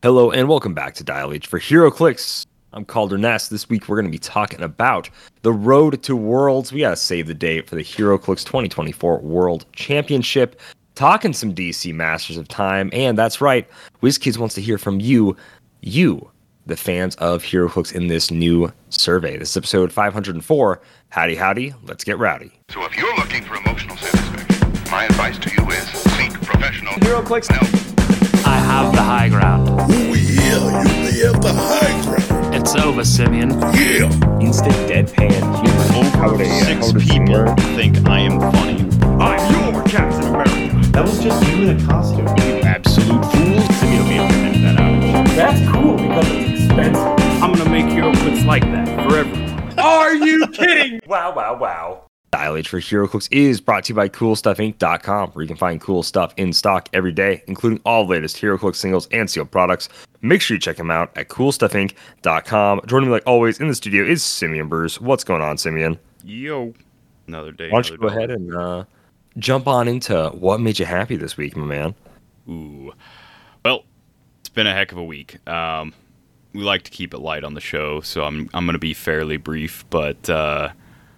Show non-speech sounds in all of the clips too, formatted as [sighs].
Hello and welcome back to Dial H for HeroClix. I'm Kalder Ness. This week we're going to be talking about the road to Worlds. We got to save the date for the HeroClix 2024 World Championship. Talking some DC Masters of Time, and that's right, WizKids wants to hear from you, you, the fans of HeroClix in this new survey. This is episode 504. Howdy, howdy, let's get rowdy. So if you're looking for emotional satisfaction, my advice to you is seek professional HeroClix help. I have the high ground. Oh yeah, you have the high ground. It's over, Simeon. Yeah. Instant deadpan humor. Over would a, uh, six how people singer- think I am funny. I'm your Captain America. That was just you in a costume. Absolute fools. Simeon will be able to edit that out. That's cool because it's expensive. I'm gonna make HeroClix like that for everyone. Are you kidding? wow, wow, wow. H for HeroClix is brought to you by CoolStuffInc.com, where you can find cool stuff in stock every day, including all the latest HeroClix singles and sealed products. Make sure you check them out at CoolStuffInc.com. Joining me, like always, in the studio is Simeon Bruce. What's going on, Simeon? Yo. Another day. Why don't you go ahead and uh, jump on into what made you happy this week, my man? Ooh. Well, it's been a heck of a week. Um, we like to keep it light on the show, so I'm I'm gonna be fairly brief. But uh,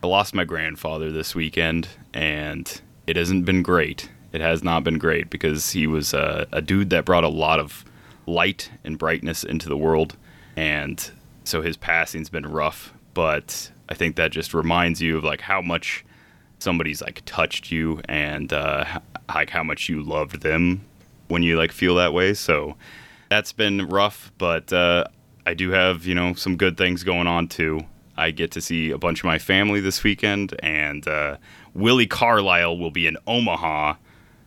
I lost my grandfather this weekend, and it hasn't been great. It has not been great because he was uh, a dude that brought a lot of light and brightness into the world, and so his passing's been rough. But I think that just reminds you of like how much somebody's like touched you and uh, like how much you loved them when you like feel that way. So that's been rough, but uh, I do have you know some good things going on too. I get to see a bunch of my family this weekend, and uh, Willi Carlisle will be in Omaha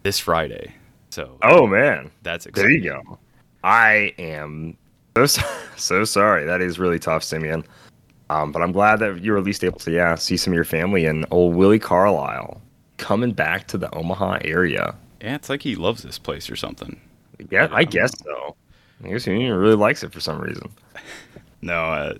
this Friday. So Oh, man. that's There exciting. you go. I am so so, [laughs] so sorry. That is really tough, Simeon. Um, but I'm glad that you were at least able to yeah see some of your family and old Willi Carlisle coming back to the Omaha area. Yeah, it's like he loves this place or something. Yeah, I guess so. I guess he really likes it for some reason. [laughs] No, uh,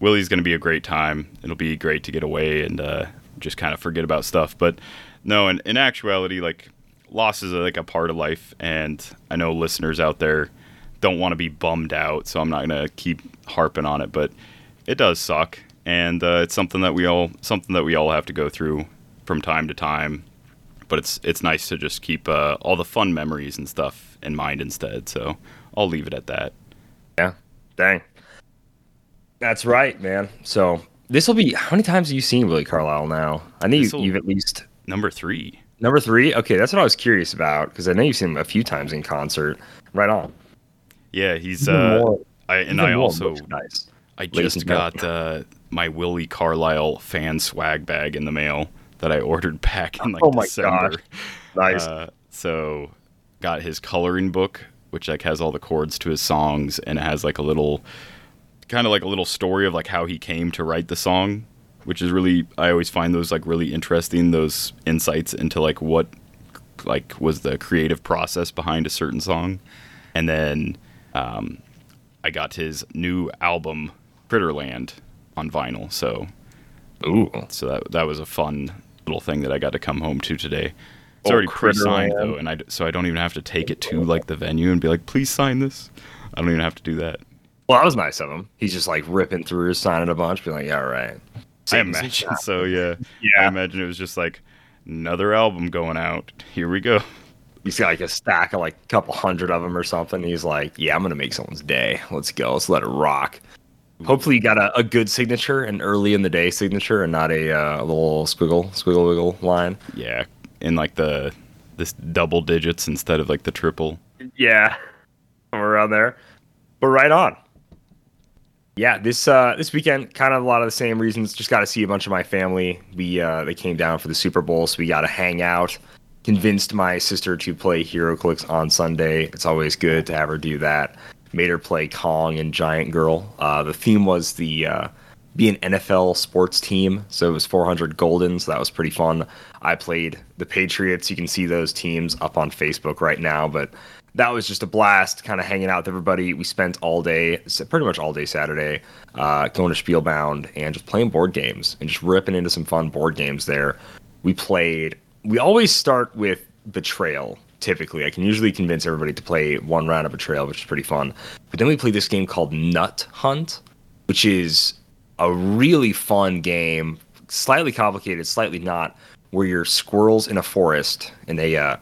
Willi's going to be a great time. It'll be great to get away and uh, just kind of forget about stuff. But no, in, in actuality, like losses are like a part of life, and I know listeners out there don't want to be bummed out, so I'm not going to keep harping on it. But it does suck, and uh, it's something that we all something that we all have to go through from time to time. But it's it's nice to just keep uh, all the fun memories and stuff in mind instead. So I'll leave it at that. Yeah, dang. That's right, man. So this will be how many times have you seen Willi Carlisle now? I think This'll- you've at least Number three. number three. Okay, that's what I was curious about because I know you've seen him a few times in concert. Right on. Yeah, he's uh, more- I and I also merchandise. I just got uh, my Willi Carlisle fan swag bag in the mail that I ordered back in like Oh my December. gosh. Nice. Uh, so got his coloring book, which like has all the chords to his songs, and it has like a little, kind of like a little story of like how he came to write the song, which is really I always find those like really interesting. Those insights into like what like was the creative process behind a certain song, and then um, I got his new album Critterland on vinyl. So Ooh. so that that was a fun little thing that I got to come home to today. It's Oh, already pre-signed though, and I so I don't even have to take it to like the venue and be like, "Please sign this." I don't even have to do that. Well, that was nice of him. He's just like ripping through, his signing a bunch, being like, "Yeah, all right." I imagine so. Yeah. Yeah. I imagine it was just like another album going out. Here we go. He's got like a stack of like a couple hundred of them or something. He's like, "Yeah, I'm gonna make someone's day. Let's go. Let's let it rock." Hopefully, you got a, a good signature, an early in the day signature, and not a, uh, a little squiggle, squiggle, wiggle line. Yeah, in like the this double digits instead of like the triple. Yeah, somewhere around there. But right on. Yeah, this uh this weekend, kind of a lot of the same reasons. Just got to see a bunch of my family. We uh they came down for the Super Bowl, so we got to hang out. Convinced my sister to play HeroClix on Sunday. It's always good to have her do that. Made her play Kong and Giant Girl. Uh, the theme was the uh, be an NFL sports team, so it was 400 golden, so that was pretty fun. I played the Patriots. You can see those teams up on Facebook right now, but that was just a blast, kind of hanging out with everybody. We spent all day, pretty much all day Saturday, uh, going to Spielbound and just playing board games and just ripping into some fun board games there. We played. We always start with Betrayal typically. I can usually convince everybody to play one round of Betrayal, which is pretty fun. But then we play this game called Nut Hunt, which is a really fun game, slightly complicated, slightly not, where you're squirrels in a forest and they, uh,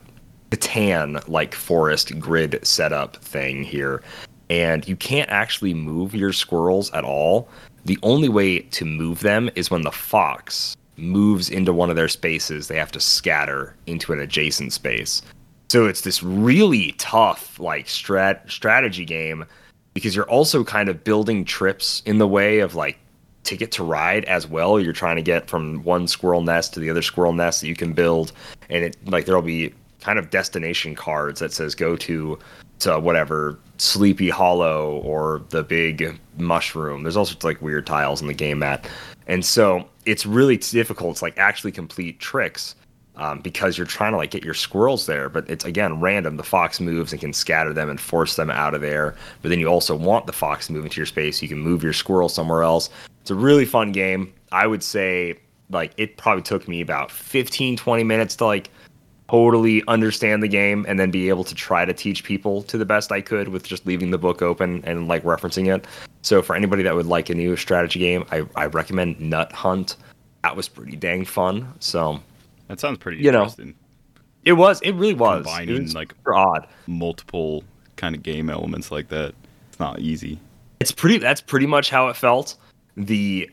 Catan like forest grid setup thing here. And you can't actually move your squirrels at all. The only way to move them is when the fox moves into one of their spaces, they have to scatter into an adjacent space. So it's this really tough like strat strategy game because you're also kind of building trips in the way of like ticket to ride as well. You're trying to get from one squirrel nest to the other squirrel nest that you can build, and it like there'll be kind of destination cards that says go to to whatever Sleepy Hollow or the big mushroom. There's all sorts of like weird tiles in the game mat, and so it's really difficult to like actually complete tricks um, because you're trying to like get your squirrels there, but it's again random. The fox moves and can scatter them and force them out of there. But then you also want the fox to move into your space. So you can move your squirrel somewhere else. It's a really fun game. I would say like it probably took me about 15, 20 minutes to like totally understand the game and then be able to try to teach people to the best I could with just leaving the book open and like referencing it. So for anybody that would like a new strategy game, I, I recommend Nut Hunt. That was pretty dang fun. So That sounds pretty You know, it was. It really was. Combining, it was like- odd. Multiple kind of game elements like that. It's not easy. It's pretty. That's pretty much how it felt. The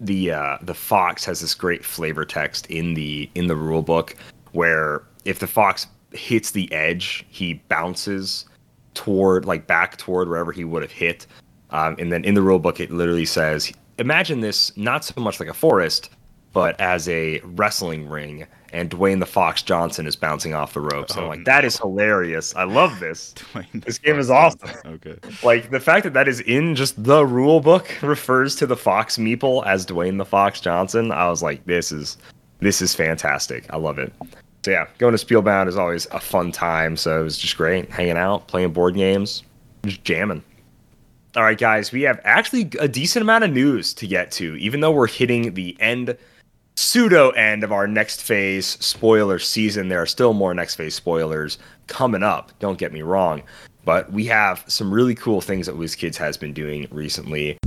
the uh, the fox has this great flavor text in the in the rule book where if the fox hits the edge, he bounces toward like back toward wherever he would have hit. Um, and then in the rule book, it literally says, imagine this not so much like a forest, but as a wrestling ring, and Dwayne the Fox Johnson is bouncing off the ropes. And I'm Oh, like, that is hilarious. I love this. [laughs] Dwayne This game is awesome. Okay. Like the fact that that is in just the rule book [laughs] refers to the Fox Meeple as Dwayne the Fox Johnson. I was like, this is this is fantastic. I love it. So yeah, going to Spielbound is always a fun time. So it was just great hanging out, playing board games, just jamming. All right, guys, we have actually a decent amount of news to get to, even though we're hitting the end, pseudo end of our next phase spoiler season. There are still more next phase spoilers coming up. Don't get me wrong, but we have some really cool things that WizKids has been doing recently.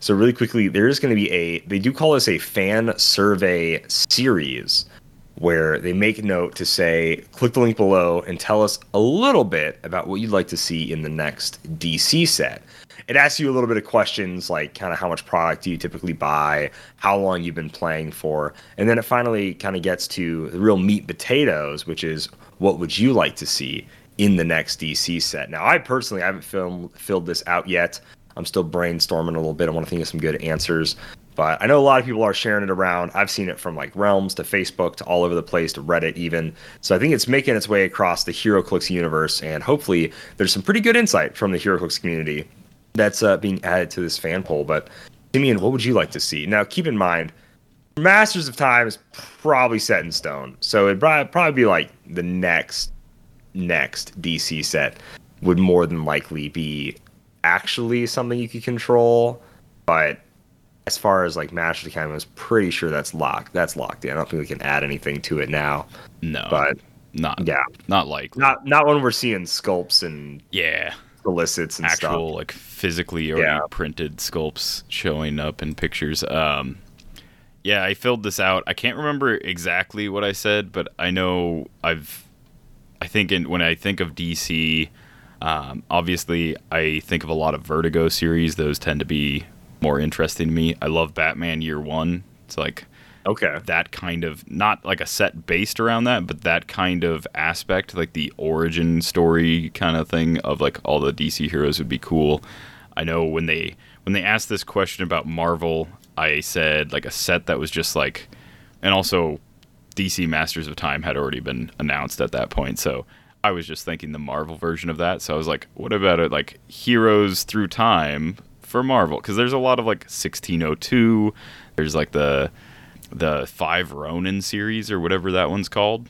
So really quickly, there is going to be a they do call this a fan survey series where they make note to say click the link below and tell us a little bit about what you'd like to see in the next DC set. It asks you a little bit of questions like kind of how much product do you typically buy, how long you've been playing for, and then it finally kind of gets to the real meat potatoes, which is what would you like to see in the next DC set. Now, I personally I haven't film, filled this out yet. I'm still brainstorming a little bit. I want to think of some good answers. But I know a lot of people are sharing it around. I've seen it from like Realms to Facebook to all over the place to Reddit even. So I think it's making its way across the HeroClix universe, and hopefully there's some pretty good insight from the HeroClix community that's uh, being added to this fan poll. But Simeon, what would you like to see? Now, keep in mind, Masters of Time is probably set in stone, so it'd probably, probably be like the next next DC set would more than likely be actually something you could control, but as far as like Masters of I was pretty sure that's locked. That's locked in. I don't think we can add anything to it now. No. But not yeah, not likely. not not when we're seeing sculpts and yeah. solicits and Actual stuff. like physically already Yeah. printed sculpts showing up in pictures. Um yeah, I filled this out. I can't remember exactly what I said, but I know I've I think in when I think of DC, um, obviously I think of a lot of Vertigo series. Those tend to be more interesting to me. I love Batman Year One. It's like Okay. that kind of not like a set based around that, but that kind of aspect, like the origin story kind of thing of like all the DC heroes would be cool. I know when they when they asked this question about Marvel, I said like a set that was just like and also DC Masters of Time had already been announced at that point, so I was just thinking the Marvel version of that. So I was like, what about it like Heroes Through Time for Marvel? Because there's a lot of like 1602. There's like the the Five Ronin series or whatever that one's called.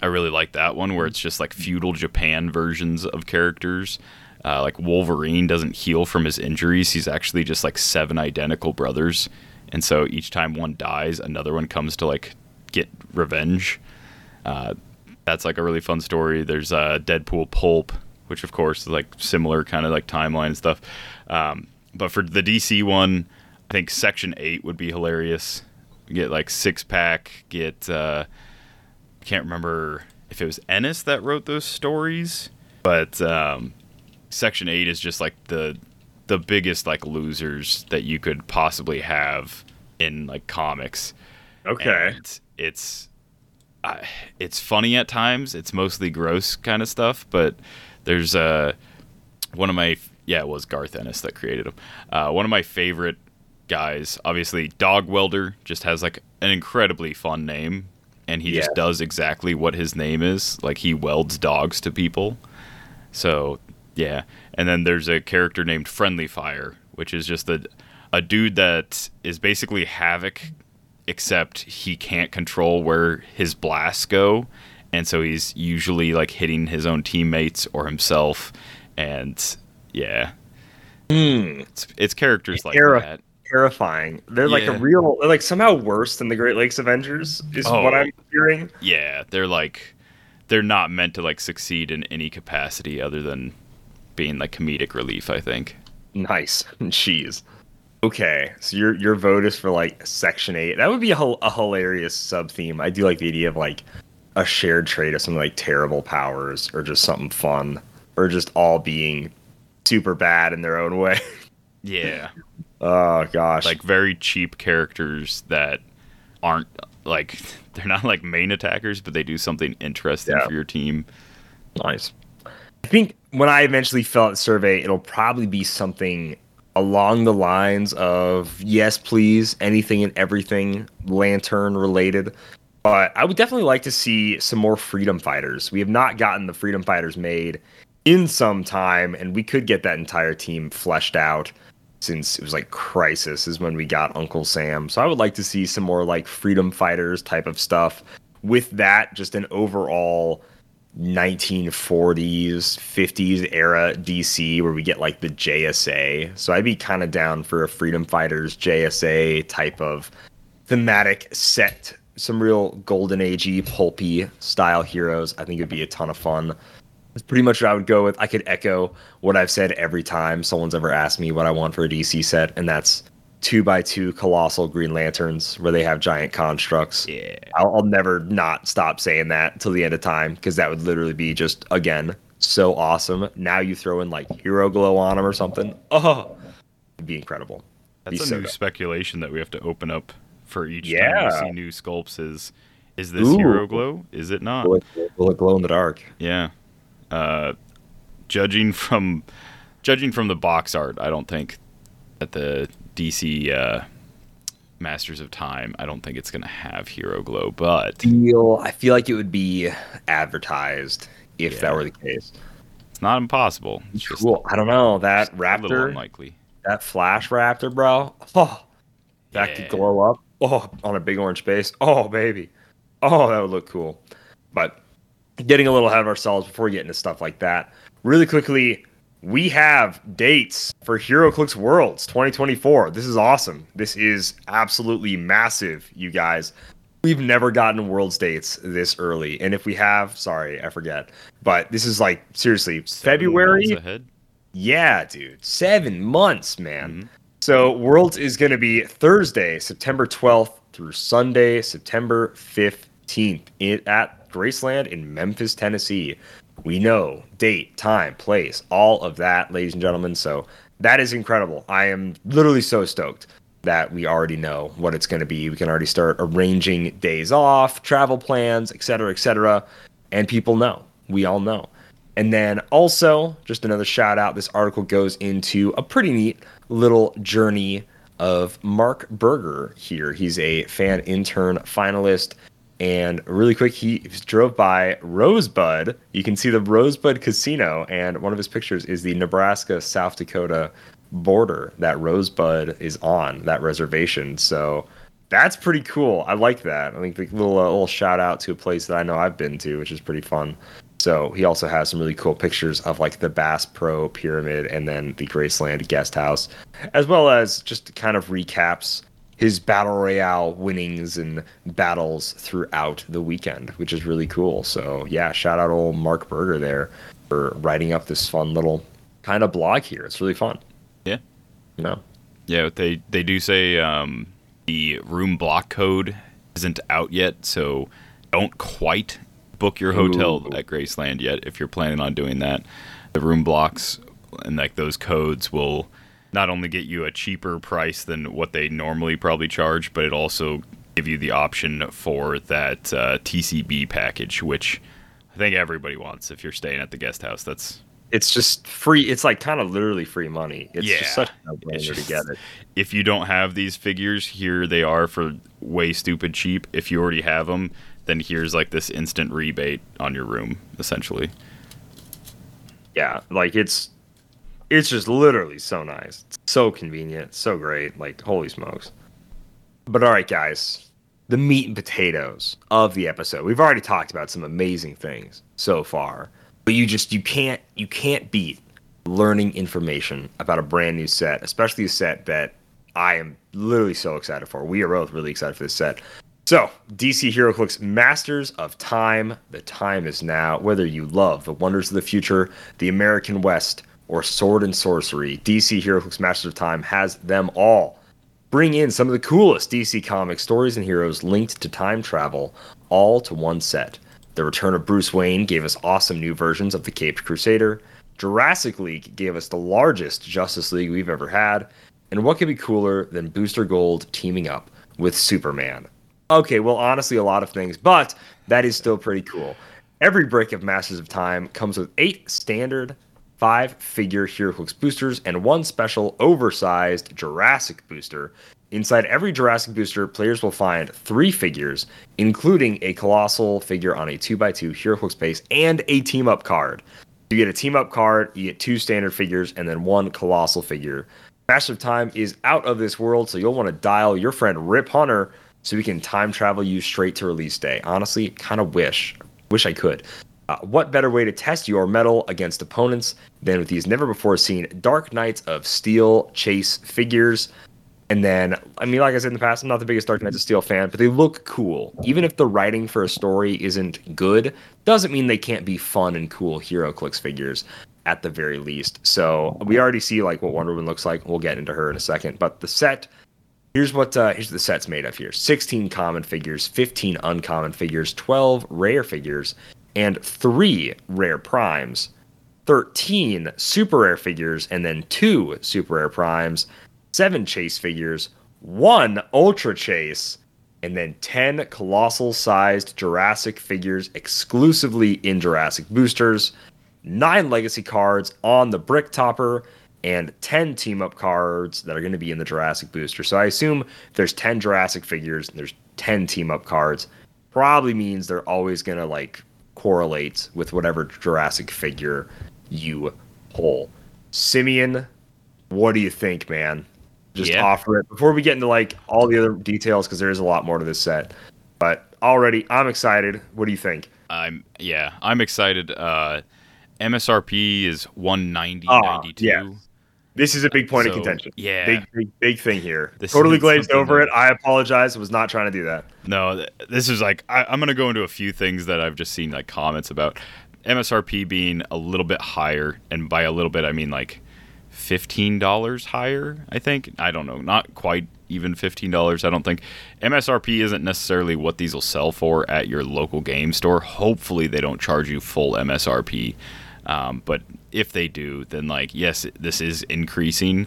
I really like that one where it's just like feudal Japan versions of characters. Uh, like Wolverine doesn't heal from his injuries. He's actually just like seven identical brothers, and so each time one dies, another one comes to like get revenge. Uh, that's like a really fun story. There's uh, Deadpool Pulp, which of course is like similar kind of like timeline stuff. Um, but for the DC one, I think Section Eight would be hilarious. Get like six pack. Get uh, can't remember if it was Ennis that wrote those stories, but um, Section Eight is just like the the biggest like losers that you could possibly have in like comics. Okay. And it's uh, it's funny at times. It's mostly gross kind of stuff, but there's uh, one of my yeah, it was Garth Ennis that created him. Uh, one of my favorite guys, obviously Dog Welder, just has like an incredibly fun name, and he just does exactly what his name is. Like he welds dogs to people. So yeah, and then there's a character named Friendly Fire, which is just a a dude that is basically Havoc, except he can't control where his blasts go, and so he's usually like hitting his own teammates or himself, and yeah, hmm. it's it's characters like Era- that. Terrifying. They're like a real, they're like somehow worse than the Great Lakes Avengers, is Oh. what I'm hearing. Yeah, they're like they're not meant to like succeed in any capacity other than being like comedic relief. I think. Nice. [laughs] Jeez. Okay, so your your vote is for like Section Eight. That would be a, a hilarious sub theme. I do like the idea of like a shared trait of something like terrible powers, or just something fun, or just all being super bad in their own way. [laughs] Yeah. oh gosh, like very cheap characters that aren't like [laughs] they're not like main attackers, but they do something interesting Yeah. for your team. Nice. I think when I eventually fill out the survey, it'll probably be something along the lines of yes, please, anything and everything lantern related. But I would definitely like to see some more freedom fighters. We have not gotten the freedom fighters made in some time, and we could get that entire team fleshed out since it was like Crisis is when we got Uncle Sam. So I would like to see some more like freedom fighters type of stuff. With that, just an overall 1940s, 50s era DC where we get like the JSA. So I'd be kind of down for a Freedom Fighters JSA type of thematic set. Some real golden agey, pulpy style heroes. I think it'd be a ton of fun. That's pretty much what I would go with. I could echo what I've said every time someone's ever asked me what I want for a DC set, and that's two by two colossal Green Lanterns where they have giant constructs. Yeah. I'll, I'll never not stop saying that till the end of time because that would literally be just again so awesome. Now you throw in like hero glow on them or something. Oh, it'd be incredible. That's Be a so new dope. speculation that we have to open up for each time Yeah. we see new sculpts is is this Ooh. hero glow? Is it not? Will it, will it glow in the dark? Yeah. Uh judging from judging from the box art, I don't think that the DC uh Masters of Time, I don't think it's going to have hero glow, but Feel I feel like it would be advertised if Yeah. that were the case. it's not impossible. It's just Cool. I don't know that a little raptor, unlikely. that flash raptor, bro. Oh, that Yeah. could glow up. Oh, on a big orange base. Oh, baby. Oh, that would look cool. But getting a little ahead of ourselves before we get into stuff like that. Really quickly, we have dates for HeroClix Worlds 2024. This is awesome. This is absolutely massive, you guys. We've never gotten Worlds dates this early. And if we have, sorry, I forget. But this is like, seriously, Seven February. months ahead. Yeah, dude. Seven months, man. Mhm. So Worlds is going to be Thursday, September 12th through Sunday, September 15th at Graceland in Memphis, Tennessee. We know date, time, place, all of that, ladies and gentlemen. So that is incredible. I am literally so stoked that we already know what it's going to be. We can already start arranging days off, travel plans, et cetera, et cetera. And people know. We all know. And then also, just another shout out this article goes into a pretty neat little journey of Mark Berger here. He's a fan intern finalist. And really quick, he drove by Rosebud. You can see the Rosebud Casino, and one of his pictures is the Nebraska South Dakota border that Rosebud is on, that reservation. So that's pretty cool. I like that. I think the little, uh, little shout out to a place that I know I've been to, which is pretty fun. So he also has some really cool pictures of like the Bass Pro Pyramid and then the Graceland Guest House, as well as just kind of recaps his battle royale winnings and battles throughout the weekend, which is really cool. So yeah, shout out old Mark Berger there for writing up this fun little kind of blog here. It's really fun. Yeah. You know. Yeah, they they do say um, the room block code isn't out yet, so don't quite book your hotel Ooh. at Graceland yet if you're planning on doing that. The room blocks and like those codes will not only get you a cheaper price than what they normally probably charge, but it also give you the option for that uh, TCB package, which I think everybody wants if you're staying at the guest house. That's It's just free. It's like kind of literally free money. It's Yeah. just such a no-brainer to get it. if you don't have these figures, here they are for way stupid cheap. If you already have them, then here's like this instant rebate on your room, essentially. yeah like it's it's just literally so nice. It's so convenient. So great. Like holy smokes. But all right guys. The meat and potatoes of the episode. We've already talked about some amazing things so far. But you just you can't you can't beat learning information about a brand new set especially a set that i am literally so excited for. We are both really excited for this set. So, DC HeroClix Masters of Time. The time is now. Whether you love the wonders of the future, the American West, or sword and sorcery, DC HeroClix Masters of Time has them all. Bring in some of the coolest DC comic stories and heroes linked to time travel, all to one set. The Return of Bruce Wayne gave us awesome new versions of the Caped Crusader. Jurassic League gave us the largest Justice League we've ever had. And what could be cooler than Booster Gold teaming up with Superman? Okay, well, honestly, a lot of things, but that is still pretty cool. Every brick of Masters of Time comes with eight standard five figure HeroClix boosters and one special oversized Jurassic booster. Inside every Jurassic booster, players will find three figures, including a colossal figure on a 2x2 HeroClix base and a team up card. You get a team up card, you get two standard figures, and then one colossal figure. Masters of Time is out of this world, so you'll want to dial your friend Rip Hunter so we can time travel you straight to release day. Honestly, kind of wish, wish I could. Uh, what better way to test your mettle against opponents than with these never before seen Dark Knights of Steel chase figures? And then, I mean, like I said in the past, I'm not the biggest Dark Knights of Steel fan, but they look cool. Even if the writing for a story isn't good, doesn't mean they can't be fun and cool HeroClix figures at the very least. So we already see like what Wonder Woman looks like. We'll get into her in a second. But the set Here's what uh, here's what the set's made of here: 16 common figures, 15 uncommon figures, 12 rare figures, and three rare primes. 13 super rare figures, and then two super rare primes. Seven chase figures, one ultra chase, and then 10 colossal sized Jurassic figures exclusively in Jurassic boosters. Nine legacy cards on the brick topper and 10 team up cards that are going to be in the Jurassic booster. So I assume there's 10 Jurassic figures and there's 10 team up cards, probably means they're always going to like correlate with whatever Jurassic figure you pull. Simeon, what do you think, man? Just Yeah. offer it before we get into like all the other details because there is a lot more to this set. But already, I'm excited. What do you think? I'm yeah, I'm excited. Uh, MSRP is 190.92. Ah, yeah. This is a big point of contention. yeah. big, big, big thing here. This totally glazed over that- it. I apologize. I was not trying to do that. No, this is like I, I'm gonna go into a few things that I've just seen like comments about MSRP being a little bit higher, and by a little bit I mean like fifteen dollars higher. I think I don't know, not quite even fifteen dollars. I don't think MSRP isn't necessarily what these will sell for at your local game store. Hopefully, they don't charge you full MSRP. Um, but if they do, then like yes, this is increasing.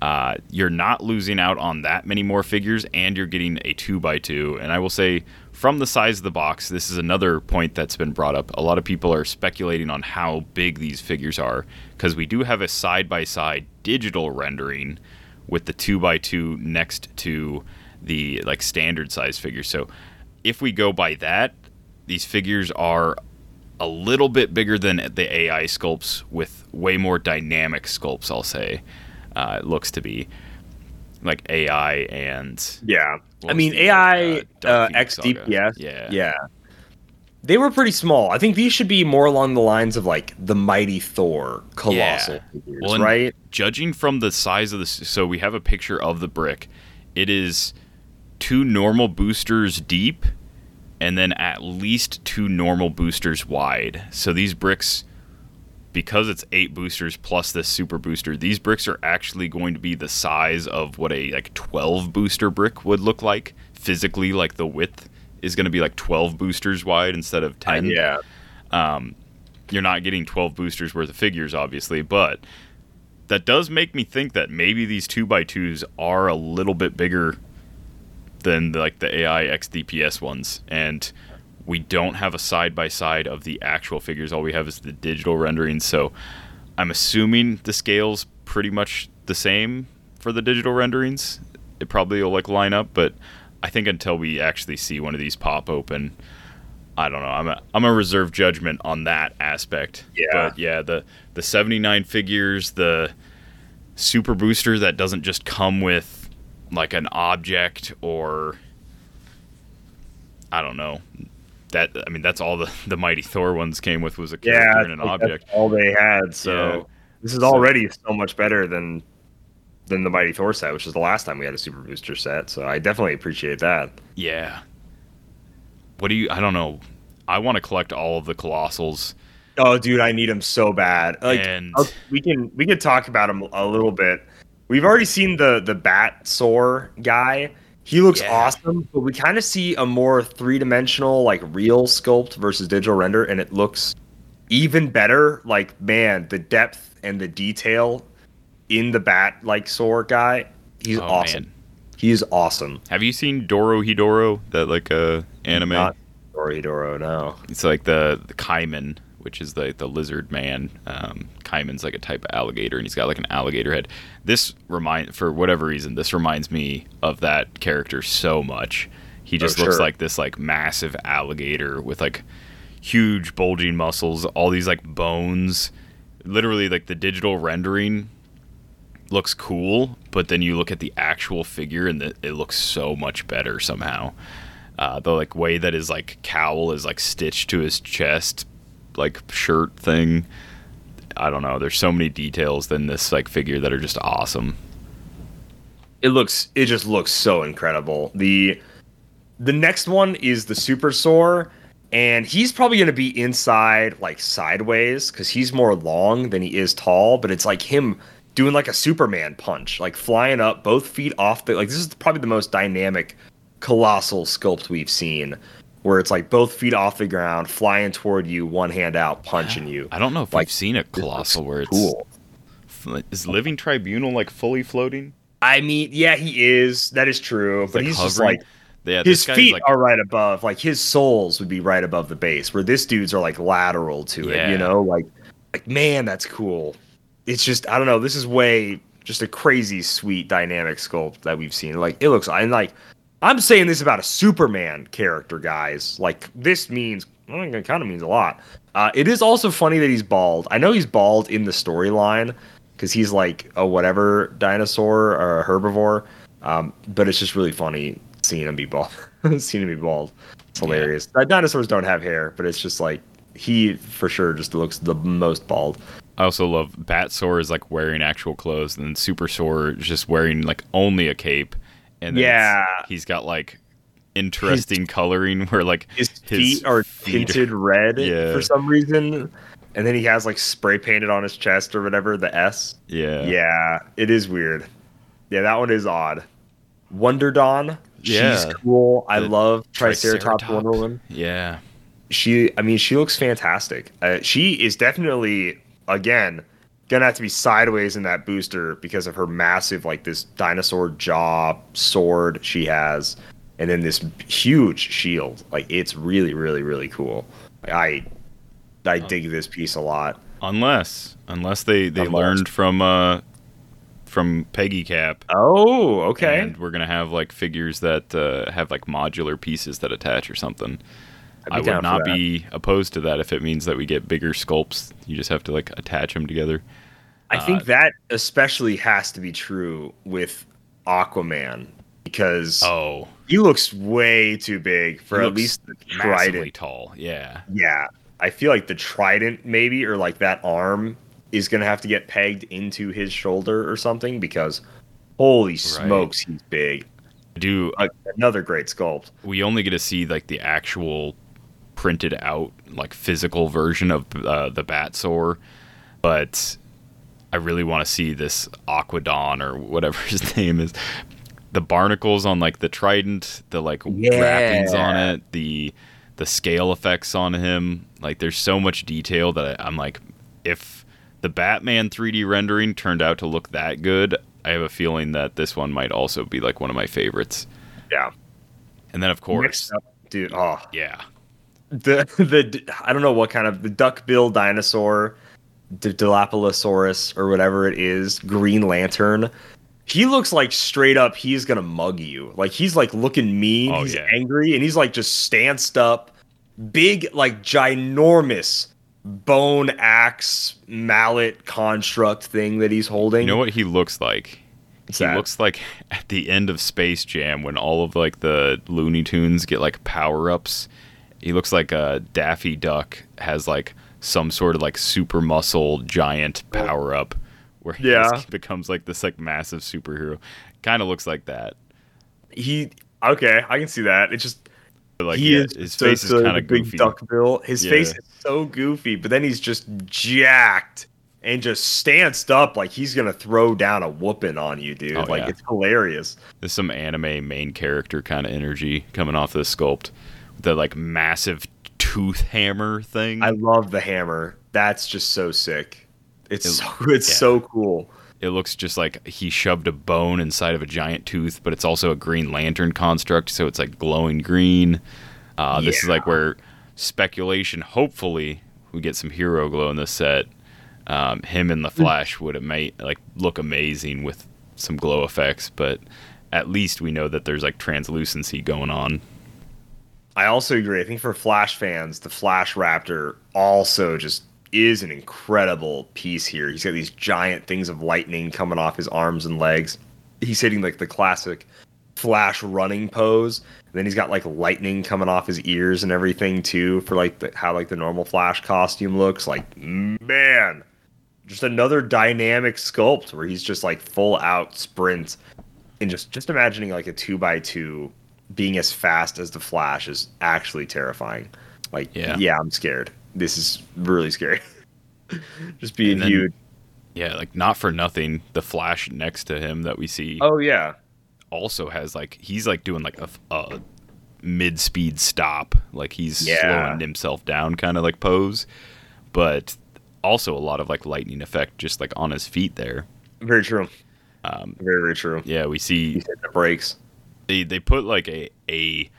Uh, you're not losing out on that many more figures, and you're getting a two by two. And I will say, from the size of the box, this is another point that's been brought up. A lot of people are speculating on how big these figures are because we do have a side by side digital rendering with the two by two next to the like standard size figure. So if we go by that, these figures are a little bit bigger than the AI sculpts with way more dynamic sculpts, I'll say. Uh, it looks to be like AI and Yeah. I mean, AI uh, uh, X DPS. Yeah. Yeah. they were pretty small. I think these should be more along the lines of like the mighty Thor colossal Yeah. figures, Well, right? Judging from the size of the, so we have a picture of the brick. It is two normal boosters deep, and then at least two normal boosters wide. So these bricks, because it's eight boosters plus this super booster, these bricks are actually going to be the size of what a like twelve booster brick would look like physically. Like the width is going to be like twelve boosters wide instead of ten yeah. Um, you're not getting 12 boosters worth of figures, obviously, but that does make me think that maybe these 2x2s are a little bit bigger than like the AI XDPS ones. And we don't have a side by side of the actual figures. All we have is the digital rendering. So I'm assuming the scale's pretty much the same for the digital renderings. It probably will like line up, but I think until we actually see one of these pop open, I don't know. I'm a I'm a reserve judgment on that aspect. Yeah. But yeah, the the 79 figures, the super booster that doesn't just come with like an object or I don't know. That I mean that's all the [laughs] the mighty Thor ones came with was a character Yeah, and an object. All they had. So Yeah. this is So- already so much better than than the Mighty Thor set, which is the last time we had a Super Booster set. So I definitely appreciate that. Yeah. What do you I don't know. I want to collect all of the colossals. Oh, dude, I need them so bad. Like, And- we can we can talk about them a little bit. We've already seen the the Batsaur guy. He looks Yeah. awesome, but we kind of see a more three dimensional, like real sculpt versus digital render, and it looks even better. Like, man, the depth and the detail in the Bat like Soar guy, he's Oh, awesome. man. He's awesome. Have you seen Dorohedoro? That like uh anime? Not Dorohedoro, no. It's like the, the Kaiman, which is the the lizard man. Um, Kaiman's like a type of alligator, and he's got like an alligator head. This remind for whatever reason, this reminds me of that character so much. He just Oh, looks sure. like this like massive alligator with like huge bulging muscles, all these like bones. Literally, like the digital rendering looks cool, but then you look at the actual figure and the, it looks so much better somehow. Uh, the like way that his like cowl is like stitched to his chest, like shirt thing. I don't know. There's so many details in this like figure that are just awesome. it looks it just looks so incredible. The the next one is the Supersaur, and he's probably going to be inside like sideways because he's more long than he is tall. But it's like him doing like a Superman punch, like flying up both feet off the like. This is probably the most dynamic colossal sculpt we've seen, where it's like both feet off the ground, flying toward you, one hand out, punching you. I don't know if Like, I've seen a colossal where it's cool. is Living Tribunal like fully floating, I mean, yeah, he is. That is true. But like he's just like yeah, his feet like are right above like his soles would be right above the base where this dude's are like lateral to it you know like like man that's cool it's just i don't know this is way just a crazy sweet dynamic sculpt that we've seen like it looks and like i'm saying this about a superman character guys like this means I think it kind of means a lot uh, it is also funny that he's bald i know he's bald in the storyline because he's like a whatever dinosaur or a herbivore um, but it's just really funny seeing him be bald. [laughs] seeing him be bald. It's hilarious. Uh, Dinosaurs don't have hair, but it's just like he for sure just looks the most bald. I also love Batsaur is like wearing actual clothes, and then Supersaur is just wearing like only a cape, and Yeah. he's got like interesting coloring [laughs] where like His feet are feet- tinted red [laughs] Yeah. for some reason, and then he has like spray painted on his chest or whatever the S. Yeah, Yeah, it is weird. Yeah, that one is odd. Wonderdon. She's Yeah. cool. I love Triceratops Triceratop. Wonder Woman. yeah. she i mean she looks fantastic uh, she is definitely again gonna have to be sideways in that booster because of her massive like this dinosaur jaw sword she has and then this huge shield like it's really really really cool Like, i i dig this piece a lot Unless unless they they Unless. learned from uh from Peggy Cap. oh okay And we're gonna have like figures that uh, have like modular pieces that attach or something. I would not be opposed to that if it means that we get bigger sculpts. You just have to like attach them together. I think Uh, that especially has to be true with Aquaman because Oh, he looks way too big for at least the trident. tall. Yeah. Yeah, I feel like the trident maybe or like that arm is gonna have to get pegged into his shoulder or something because holy smokes, he's big. Do Like, another great sculpt. we only get to see like the actual printed out like physical version of uh, the Batsaur, but I really want to see this Aquadon or whatever [laughs] his name is. The barnacles on like the trident, the like wrappings on it, the the scale effects on him. Like there's so much detail that I, I'm like, if the Batman 3D rendering turned out to look that good, I have a feeling that this one might also be like one of my favorites. Yeah. And then of course, up, dude. Oh, yeah, the the I don't know what kind of the duckbill dinosaur, the Dilophosaurus or whatever it is, Green Lantern. He looks like straight up he's gonna mug you. Like he's like looking mean, Oh, he's yeah. angry, and he's like just stanced up, big like ginormous bone axe mallet construct thing that he's holding. You know what he looks like? What's he that? looks like at the end of Space Jam when all of like the Looney Tunes get like power ups. He looks like a Daffy Duck has like some sort of like super muscle giant power up where he Yeah. just becomes like this like massive superhero. Kind of looks like that. he okay, I can see that. It's just But, like he yeah, is his face is kind of big duck bill. His face is so goofy, but then he's just jacked and just stanced up like he's gonna throw down a whooping on you, dude. Oh, like yeah. it's hilarious. There's some anime main character kind of energy coming off this sculpt. The like massive tooth hammer thing. I love the hammer. That's just so sick. It's It- so it's yeah. so cool. it looks just like he shoved a bone inside of a giant tooth, but it's also a Green Lantern construct, so it's like glowing green. Uh, This is like where speculation. Hopefully, we get some hero glow in this set. Um, him and the Flash would have made like look amazing with some glow effects, but at least we know that there's like translucency going on. I also agree. I think for Flash fans, the Flash Raptor also just is an incredible piece here. He's got these giant things of lightning coming off his arms and legs. He's hitting like the classic Flash running pose. And then he's got like lightning coming off his ears and everything too for like the, how like the normal Flash costume looks. Like man, just another dynamic sculpt where he's just like full out sprint and just just imagining like a two by two being as fast as the Flash is actually terrifying. Like, Yeah. yeah, I'm scared. This is really scary. [laughs] just being then- huge. Yeah, like not for nothing, the Flash next to him that we see Oh yeah, also has like he's like doing like a, a mid speed stop, like he's Yeah. slowing himself down, kind of like pose, but also a lot of like lightning effect just like on his feet there. very true. Um, Very very true. yeah, we see the brakes. They they put like a a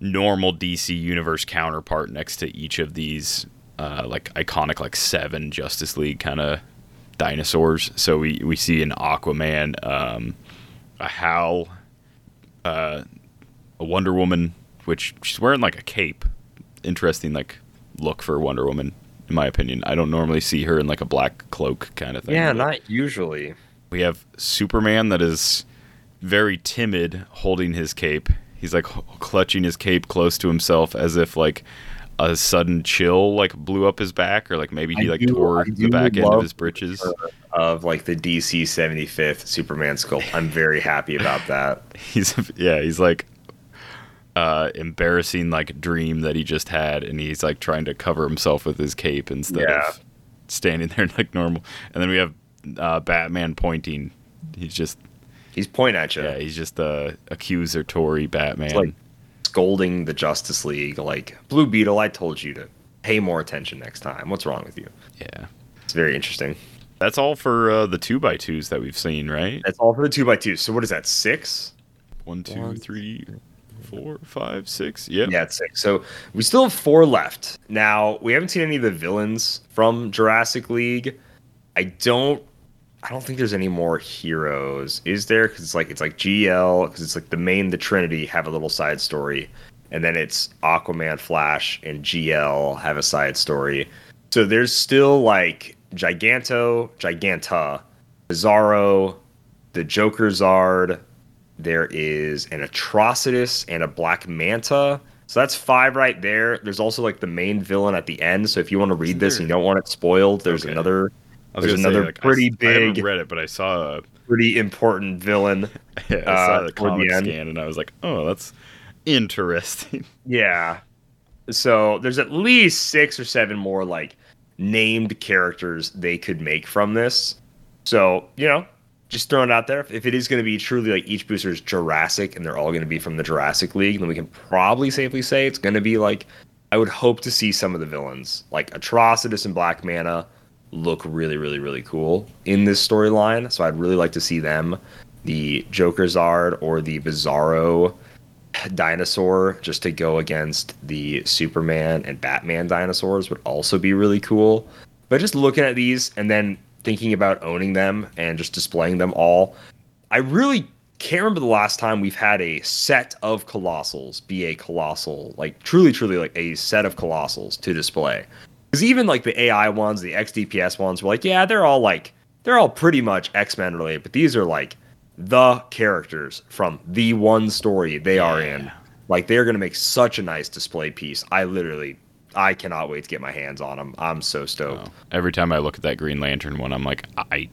normal DC universe counterpart next to each of these uh, like iconic like seven Justice League kind of dinosaurs. So we we see an Aquaman, um, a Hal, uh, a Wonder Woman, which she's wearing like a cape. Interesting like look for Wonder Woman, in my opinion. I don't normally see her in like a black cloak kind of thing. Yeah, not usually. we have Superman that is very timid holding his cape. He's like clutching his cape close to himself as if like a sudden chill like blew up his back or like maybe he like do- tore the back end of his britches. Of like the DC 75th Superman sculpt. I'm very happy about that. [laughs] He's yeah, he's like uh embarrassing like dream that he just had and he's like trying to cover himself with his cape instead Yeah. of standing there [laughs] like normal. And then we have uh Batman pointing. He's just He's pointing at you. yeah, he's just a accusatory Batman. like scolding the Justice League. Like Blue Beetle, I told you to pay more attention next time. What's wrong with you? yeah. It's very interesting. That's all for uh, the two by twos that we've seen, right? That's all for the two by twos. So what is that? Six? One, two, One, three, four, five, six. Yep. Yeah, it's six. So we still have four left. Now we haven't seen any of the villains from Jurassic League. I don't. I don't think there's any more heroes. Is there? Because it's like it's like GL. Because it's like the main, the Trinity have a little side story, and then it's Aquaman, Flash, and GL have a side story. So there's still like Giganto, Giganta, Bizarro, the Joker Zard, There is an Atrocitus and a Black Manta. So that's five right there. There's also like the main villain at the end. So if you want to read this and you don't want it spoiled, there's Okay. another There's gonna say, another like, I pretty s- I haven't read it, but I saw a pretty important villain. [laughs] I Uh, saw the toward the comic end. scan, and I was like, oh, that's interesting. [laughs] Yeah. So there's at least six or seven more like named characters they could make from this. So, you know, just throwing it out there. If it is going to be truly like each booster is Jurassic and they're all going to be from the Jurassic League, then we can probably safely say it's going to be like, I would hope to see some of the villains like Atrocitus and Black Manta look really, really, really cool in this storyline. So I'd really like to see them. The Jokerzard or the Bizarro dinosaur just to go against the Superman and Batman dinosaurs would also be really cool. But just looking at these and then thinking about owning them and just displaying them all, I really can't remember the last time we've had a set of colossals be a colossal, like truly, truly like a set of colossals to display. Because even like the AI ones, the XDPS ones, were like, yeah, they're all like, they're all pretty much X Men related, but these are like the characters from the one story they are in. Like they're gonna make such a nice display piece. I literally, I cannot wait to get my hands on them. I'm so stoked. Every time I look at that Green Lantern one, I'm like, I,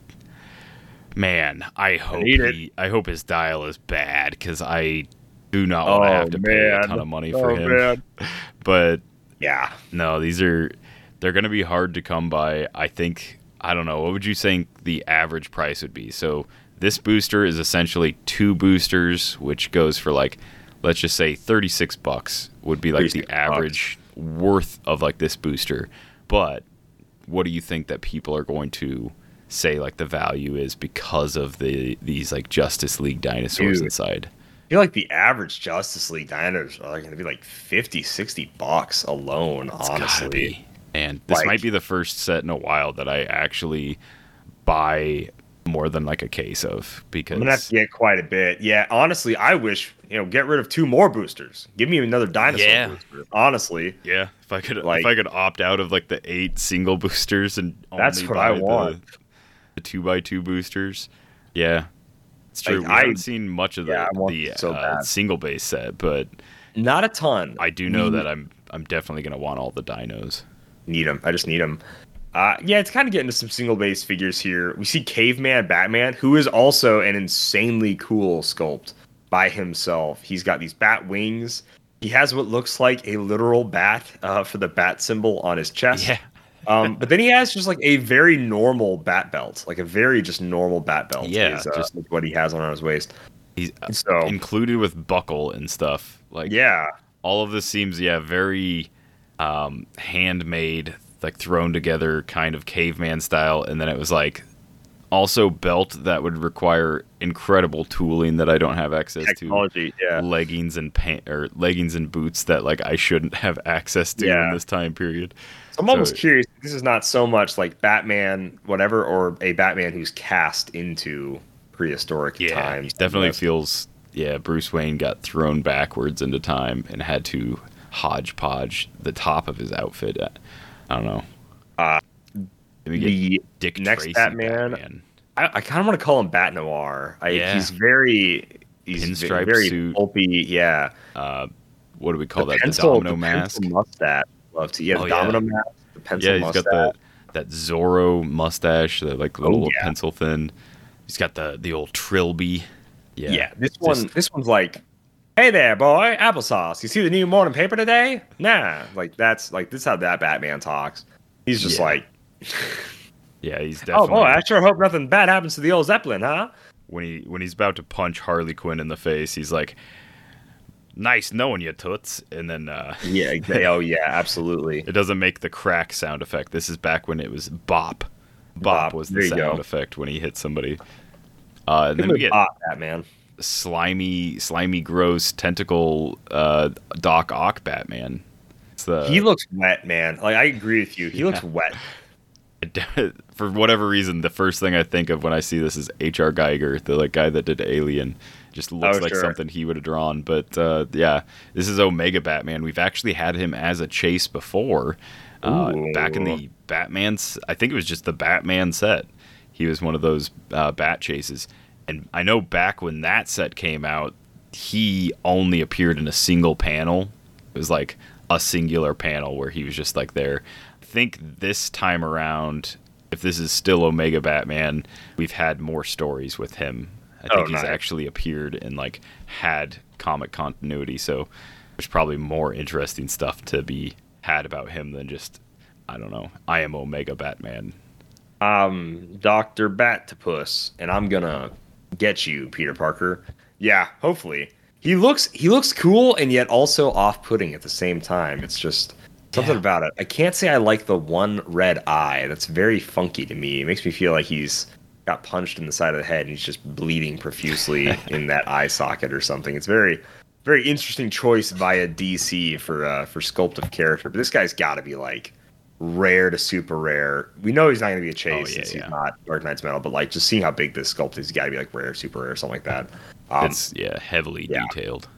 man, I hope it. he, I hope his dial is bad because I do not want to Oh, have to pay a ton of money for Oh, him. man. [laughs] But Yeah, no, these are they're going to be hard to come by. I think I don't know. What would you think the average price would be? So this booster is essentially two boosters, which goes for like let's just say 36 bucks would be like the 36 bucks. average worth of like this booster. But what do you think that people are going to say like the value is because of the these like Justice League dinosaurs Dude. inside? I feel like the average Justice League dinos are going to be like 50, 60 bucks alone. It's honestly, be. And this Like- might be the first set in a while that I actually buy more than like a case of because I'm gonna have to get quite a bit. Yeah, honestly, I wish you know get rid of two more boosters. Give me another dinosaur Yeah. booster. Honestly, yeah, if I could Like- if I could opt out of like the eight single [laughs] boosters and That's what I buy the- want. the, two by two boosters. Yeah. It's true. Like, we I- haven't seen much of the, yeah, I want the so uh, single base set, but not a ton. I do know We that I'm I'm definitely gonna want all the dinos. Need them. I just need them. Uh, yeah, it's kind of getting to some single base figures here. We see Caveman Batman, who is also an insanely cool sculpt by himself. He's got these bat wings. He has what looks like a literal bat uh, for the bat symbol on his chest. Yeah. um, but then he has just like a very normal bat belt, like a very just normal bat belt. Yeah, is, uh, just- like what he has on his waist. He's uh, So included with buckle and stuff. Like yeah, all of this seems yeah very um, handmade like thrown together kind of caveman style and then it was like also belt that would require incredible tooling that i don't have access technology. to Yeah, leggings and pant or leggings and boots that like i shouldn't have [laughs] access to Yeah. in this time period I'm almost curious. This is not so much like Batman, whatever, or a Batman who's cast into prehistoric yeah times. definitely feels yeah bruce wayne got thrown backwards into time and had to hodgepodge the top of his outfit i don't know Uh, the Dick next Tracy Batman- I, I kind of want to call him Bat Noir. I, Yeah. He's very, he's Pinstripe very suit. pulpy. Yeah, uh, what do we call the that? pencil, the domino the mask. pencil mustache. Love to. Yeah, Oh, the yeah. domino mask, the pencil Yeah, he's mustache. got the that Zorro mustache, the like little Oh, yeah. pencil thin. He's got the the old Trilby. Yeah, Yeah, this Just- one, this one's like, hey there, boy, applesauce. You see the new morning paper today? Nah, like that's like this is how that Batman talks. He's just Yeah. like, [laughs] yeah, he's definitely. oh boy, I sure hope nothing bad happens to the old Zeppelin, huh? when he when he's about to punch Harley Quinn in the face, he's like, "Nice knowing you, toots," and then uh, [laughs] Yeah. exa- oh yeah, absolutely. [laughs] it doesn't make the crack sound effect. This is back when it was bop. Bop, Bop. was the sound go. effect when he hit somebody. Uh, and then we get Bot, Batman. Slimy, slimy, gross tentacle uh, Doc Ock Batman. It's the he looks wet, man. Like I agree with you. He looks wet. [laughs] for whatever reason, the first thing I think of when I see this is H.R. Geiger, the like guy that did Alien. Just looks Oh, like sure. something he would have drawn. But uh, yeah, this is Omega Batman. We've actually had him as a chase before, uh, back in the Batman's. I think it was just the Batman set. He was one of those uh, bat chases, And I know back when that set came out, he only appeared in a single panel. It was like a singular panel where he was just like there. I think this time around, if this is still Omega Batman, we've had more stories with him. I Oh, think he's nice. actually appeared and like had comic continuity, so there's probably more interesting stuff to be had about him than just I don't know. I am Omega Batman. um, Doctor Batopus, and I'm gonna get you, Peter Parker. Yeah, hopefully. He looks he looks cool and yet also off-putting at the same time. It's just something Yeah. about it. I can't say I like the one red eye. That's very funky to me. It makes me feel like he's got punched in the side of the head and he's just bleeding profusely [laughs] in that eye socket or something. It's very very interesting choice via DC for uh, for sculpt of character. But this guy's got to be like rare to super rare. We know he's not going to be a chase Oh, yeah, since yeah. he's not Dark Knight's metal, but like just seeing how big this sculpt is, he's got to be like rare, super rare, or something like that. Um, it's yeah, heavily yeah. detailed.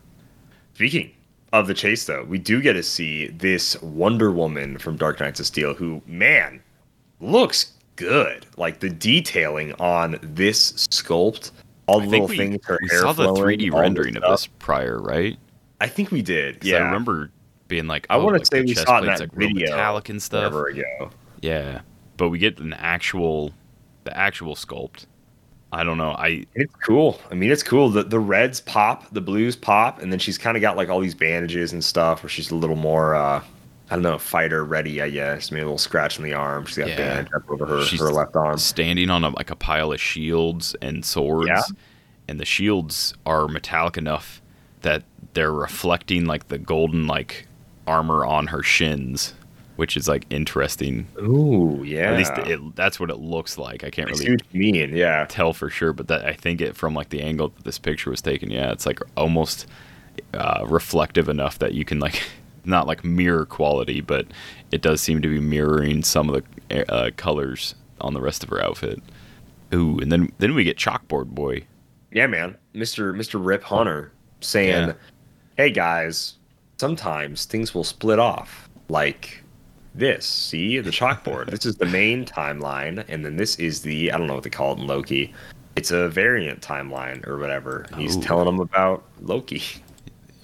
Speaking of the chase, though, we do get to see this Wonder Woman from Dark Knights of Steel, who man looks good. Like the detailing on this sculpt, all the little we, things, her we hair saw the flowing, 3D rendering of this prior, right? I think we did. Yeah, I remember being like, I oh, want to like say we saw it in plate's, that like video metallic and stuff. forever ago. Yeah, but we get an actual, the actual sculpt. I don't know. I It's cool. I mean, it's cool. The the reds pop, the blues pop, and then she's kind of got like all these bandages and stuff where she's a little more, uh, I don't know, fighter ready, I guess. Maybe a little scratch in the arm. She's got Yeah. bandage up over her, She's her left arm. standing on a, like a pile of shields and swords, Yeah. and the shields are metallic enough that they're reflecting like the golden like armor on her shins, which is like interesting. Ooh, yeah. At least it, that's what it looks like. I can't I really mean. Yeah. tell for sure, but that I think it from like the angle that this picture was taken. Yeah, it's like almost uh, reflective enough that you can like [laughs] not like mirror quality, but it does seem to be mirroring some of the uh, colors on the rest of her outfit. Ooh, and then then we get chalkboard boy. Yeah, man. Mr. Mr. Rip Hunter saying, Yeah. "Hey guys, sometimes things will split off like this. See the chalkboard. this is the main timeline, and then this is the I don't know what they call it in Loki. It's a variant timeline or whatever. And He's telling them about Loki.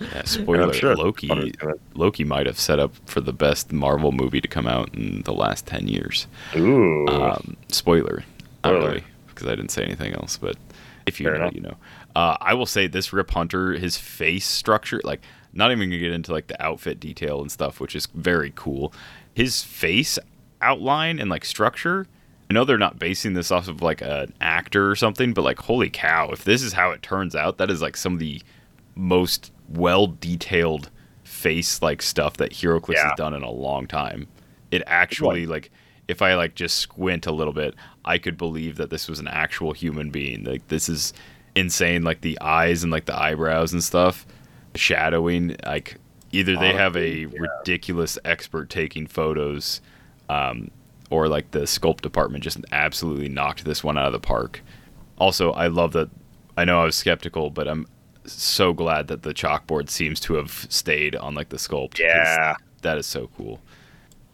Yeah, [laughs] spoiler: sure Loki. Loki might have set up for the best Marvel movie to come out in the last ten years. Ooh, Um, spoiler. Not really, because I didn't say anything else. But if you Fair know, enough. you know. Uh, I will say this Rip Hunter, his face structure, like not even gonna get into like the outfit detail and stuff, which is very cool. His face outline and like structure. I know they're not basing this off of like an actor or something, but like holy cow, if this is how it turns out, that is like some of the most well detailed face like stuff that HeroClix Yeah. has done in a long time. It actually like if I like just squint a little bit, I could believe that this was an actual human being. Like this is insane like the eyes and like the eyebrows and stuff shadowing like either they have a ridiculous expert taking photos um, or like the sculpt department just absolutely knocked this one out of the park. Also, I love that. I know I was skeptical, but I'm so glad that the chalkboard seems to have stayed on like the sculpt. yeah. that is so cool.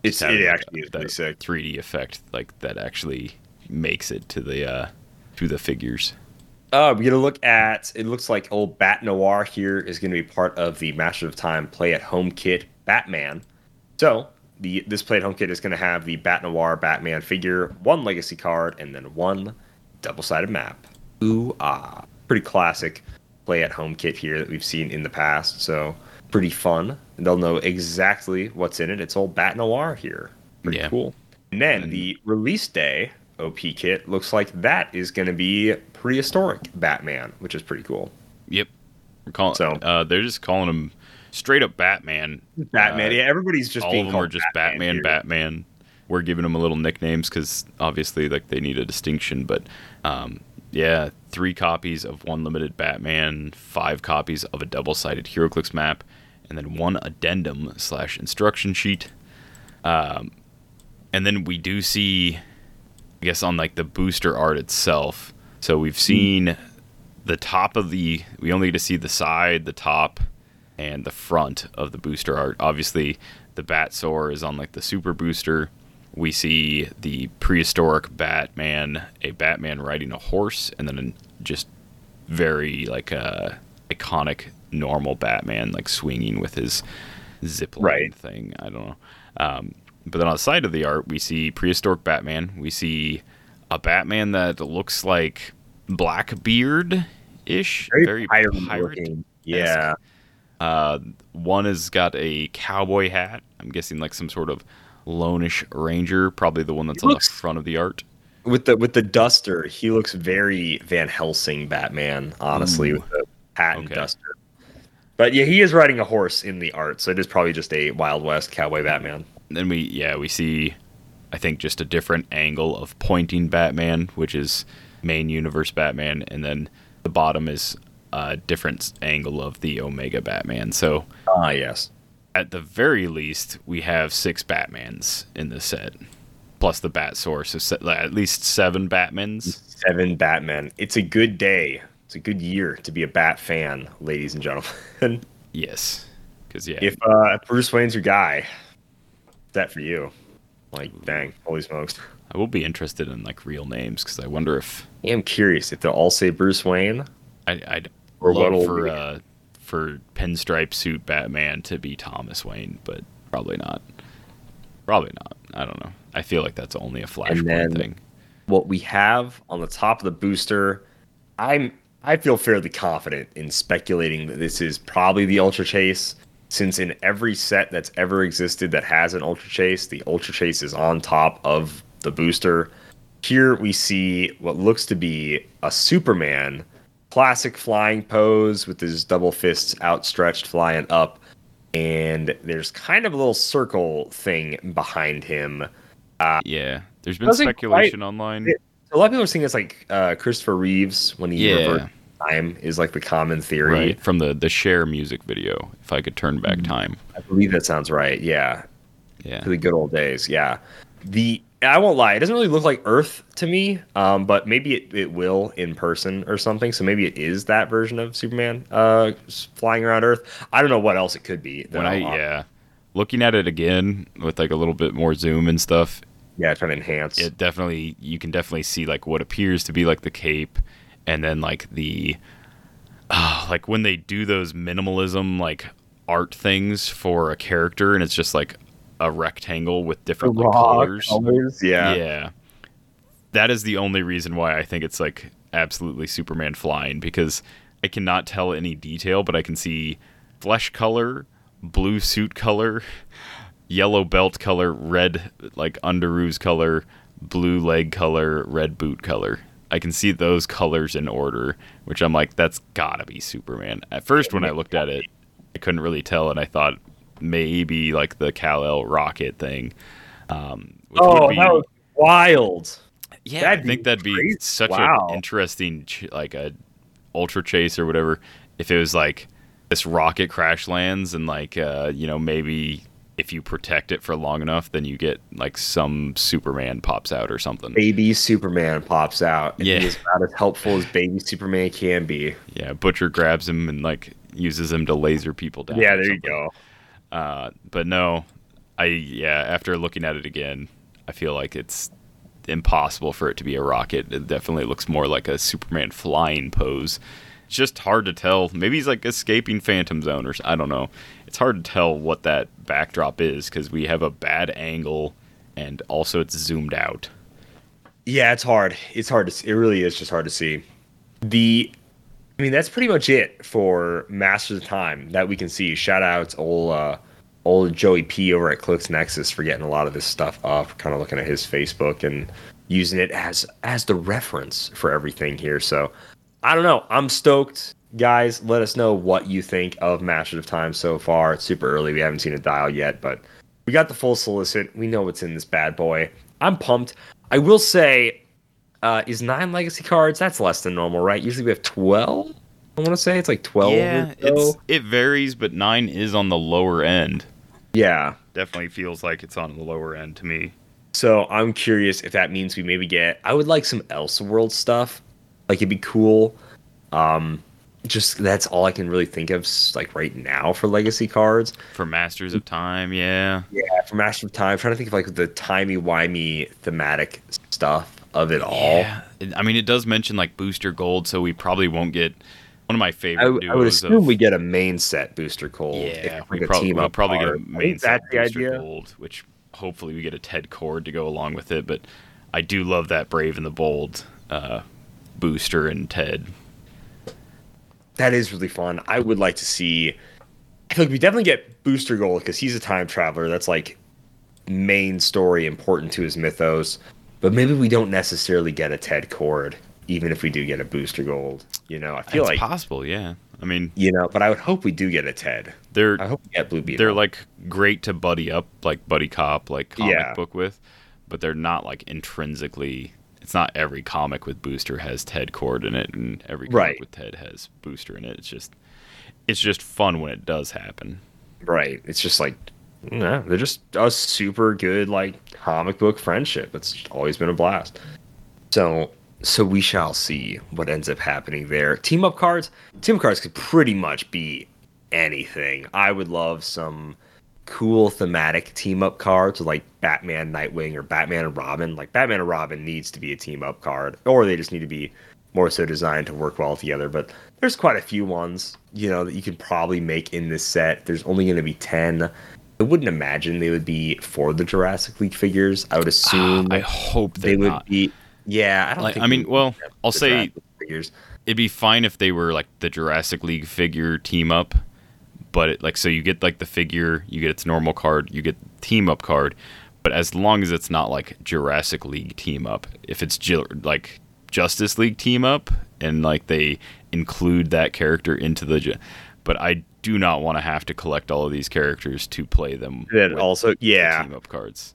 It's it actually is that sick. 3D effect like that actually makes it to the uh to the figures. Uh, we're gonna look at. It looks like old Bat Noir here is gonna be part of the Master of Time Play at Home kit Batman. So the this Play at Home kit is gonna have the Bat Noir Batman figure, one Legacy card, and then one double-sided map. Ooh ah, pretty classic Play at Home kit here that we've seen in the past. So pretty fun. They'll know exactly what's in it. It's old Bat Noir here. Pretty Yeah. cool. And then the release day OP kit looks like that is going to be prehistoric Batman, which is pretty cool. Yep. We're calling So- uh they're just calling him straight up Batman. Batman, Uh, yeah, everybody's just all being of them are just Batman, here. Batman. We're giving them a little nicknames because obviously, like they need a distinction. But um, yeah, three copies of one limited Batman, five copies of a double-sided HeroClix map, and then one addendum slash instruction sheet. Um, and then we do see, I guess, on like the booster art itself. So we've seen the top of the. We only get to see the side, the top, and the front of the booster art. Obviously, the Batsaur is on like the super booster. We see the prehistoric Batman, a Batman riding a horse, and then just very like uh, iconic normal Batman, like swinging with his zip line Right. thing. I don't know. Um, but then on the side of the art, we see prehistoric Batman. We see a Batman that looks like Blackbeard ish, Very, pirate pirate. Yeah. uh, one has got a cowboy hat. I'm guessing like some sort of lonish ranger, probably the one that's He on looks- the front of the art. With the with the duster, he looks very Van Helsing Batman, honestly, Ooh. with the hat and Okay. duster. But yeah, he is riding a horse in the art, so it is probably just a Wild West cowboy Batman. Then we yeah we see, I think just a different angle of pointing Batman, which is main universe Batman, and then the bottom is a different angle of the Omega Batman. So Ah, yes. at the very least, we have six Batmans in this set, plus the Batsaurs, so se- at least seven Batmans. Seven Batmen. It's a good day. It's a good year to be a Bat fan, ladies and gentlemen. [laughs] Yes, because yeah, if uh, Bruce Wayne's your guy, that for you. Like, dang, holy smokes. I will be interested in like real names because I wonder if I am curious if they'll all say Bruce Wayne. I, I'd Or love for uh, for pinstripe suit Batman to be Thomas Wayne, but probably not. Probably not. I don't know. I feel like that's only a Flashpoint thing. what we have on the top of the booster, I'm I feel fairly confident in speculating that this is probably the Ultra Chase, since in every set that's ever existed that has an Ultra Chase, the Ultra Chase is on top of the booster. Here we see what looks to be a Superman classic flying pose with his double fists outstretched flying up and there's kind of a little circle thing behind him Yeah, there's been speculation quite online. fit. a lot of people are saying it's like uh, Christopher Reeves when he Yeah. time is like the common theory. Right from the the Cher music video. If I could turn back time, I believe that sounds right. Yeah, yeah, to the good old days. Yeah, the I won't lie, it doesn't really look like Earth to me. Um, but maybe it, it will in person or something. So maybe it is that version of Superman uh flying around Earth. I don't know what else it could be. when I yeah, looking at it again with like a little bit more zoom and stuff, yeah, trying to enhance. it definitely you can definitely see like what appears to be like the cape and then like the uh, like when they do those minimalism like art things for a character and it's just like a rectangle with different like, colors. colors, Yeah. yeah. That is the only reason why i think it's like absolutely superman flying because i cannot tell any detail but i can see flesh color blue suit color yellow belt color red like underoos color blue leg color red boot color. I can see those colors in order which i'm like that's gotta be superman. At first when i looked at it i couldn't really tell and i thought maybe like the Kal-El rocket thing um which Oh, would be that was wild. yeah, That'd I think that'd be crazy. such Wow. an interesting, ch- like a ultra chase or whatever. If it was like this rocket crash lands and like uh, you know maybe if you protect it for long enough, then you get like some Superman pops out or something. Baby Superman pops out. And Yeah. He is about as helpful as baby Superman can be. Yeah, Butcher grabs him and like uses him to laser people down. Yeah, there you go. Uh, but no, I yeah. After looking at it again, I feel like it's impossible for it to be a rocket. It definitely looks more like a Superman flying pose. It's just hard to tell. Maybe he's like escaping Phantom Zone or I don't know. It's hard to tell what that backdrop is because we have a bad angle and also it's zoomed out. Yeah, it's hard. It's hard to. See. It really is just hard to see. The, I mean, that's pretty much it for Masters of Time that we can see. Shout outs, old, uh, old Joey P over at Clix Nexus for getting a lot of this stuff up. Kind of looking at his Facebook and using it as as the reference for everything here. So, I don't know. I'm stoked, guys. Let us know what you think of Masters of Time so far. It's super early. We haven't seen a dial yet, but we got the full solicit. We know what's in this bad boy. I'm pumped. I will say, uh, is nine legacy cards? That's less than normal, right? Usually we have twelve. I want to say it's like twelve. yeah, it varies, but nine is on the lower end. yeah. Definitely feels like it's on the lower end to me. So I'm curious if that means we maybe get. I would like some Elseworld stuff. Like it'd be cool. Um, just that's all I can really think of like right now for legacy cards. For Masters of Time, yeah. Yeah, for Masters of Time, I'm trying to think of like the timey wimey thematic stuff. Of it all. Yeah, I mean, it does mention like booster gold, so we probably won't get one of my I, favorite. w- I would assume of- we get a main set booster gold. Yeah, we, prob- we'll probably get a I main set booster idea. gold, which hopefully we get a Ted Kord to go along with it. But I do love that Brave and the Bold uh, booster and Ted. That is really fun. I would like to see. I feel like we definitely get Booster Gold because he's a time traveler. That's like main story important to his mythos. But maybe we don't necessarily get a Ted Kord, even if we do get a Booster Gold. You know, I feel it's like possible, yeah. I mean, you know, but I would hope we do get a Ted. they're I hope we get Blue Beetle. they're like great to buddy up, like buddy cop, like comic Yeah. book with, but they're not like intrinsically. It's not every comic with Booster has Ted Kord in it, and every comic Right. with Ted has Booster in it. It's just, it's just fun when it does happen. right. It's just like, yeah, they're just a super good like comic book friendship. It's always been a blast. So, so we shall see what ends up happening there. Team up cards, team up cards could pretty much be anything. I would love some cool thematic team up cards like Batman, Nightwing, or Batman and Robin. Like Batman and Robin needs to be a team up card, or they just need to be more so designed to work well together. But there's quite a few ones, you know, that you could probably make in this set. There's only going to be ten. I wouldn't imagine they would be for the Jurassic League figures. I would ah, assume I hope they would not. be. Yeah, I don't. Like, think I mean, well, I'll say figures. it'd be fine if they were like the Jurassic League figure team up, but it, like so you get like the figure, you get its normal card, you get team up card, but as long as it's not like Jurassic League team up, if it's like Justice League team up and like they include that character into the, but I do not want to have to collect all of these characters to play them. With also, the yeah, team up cards.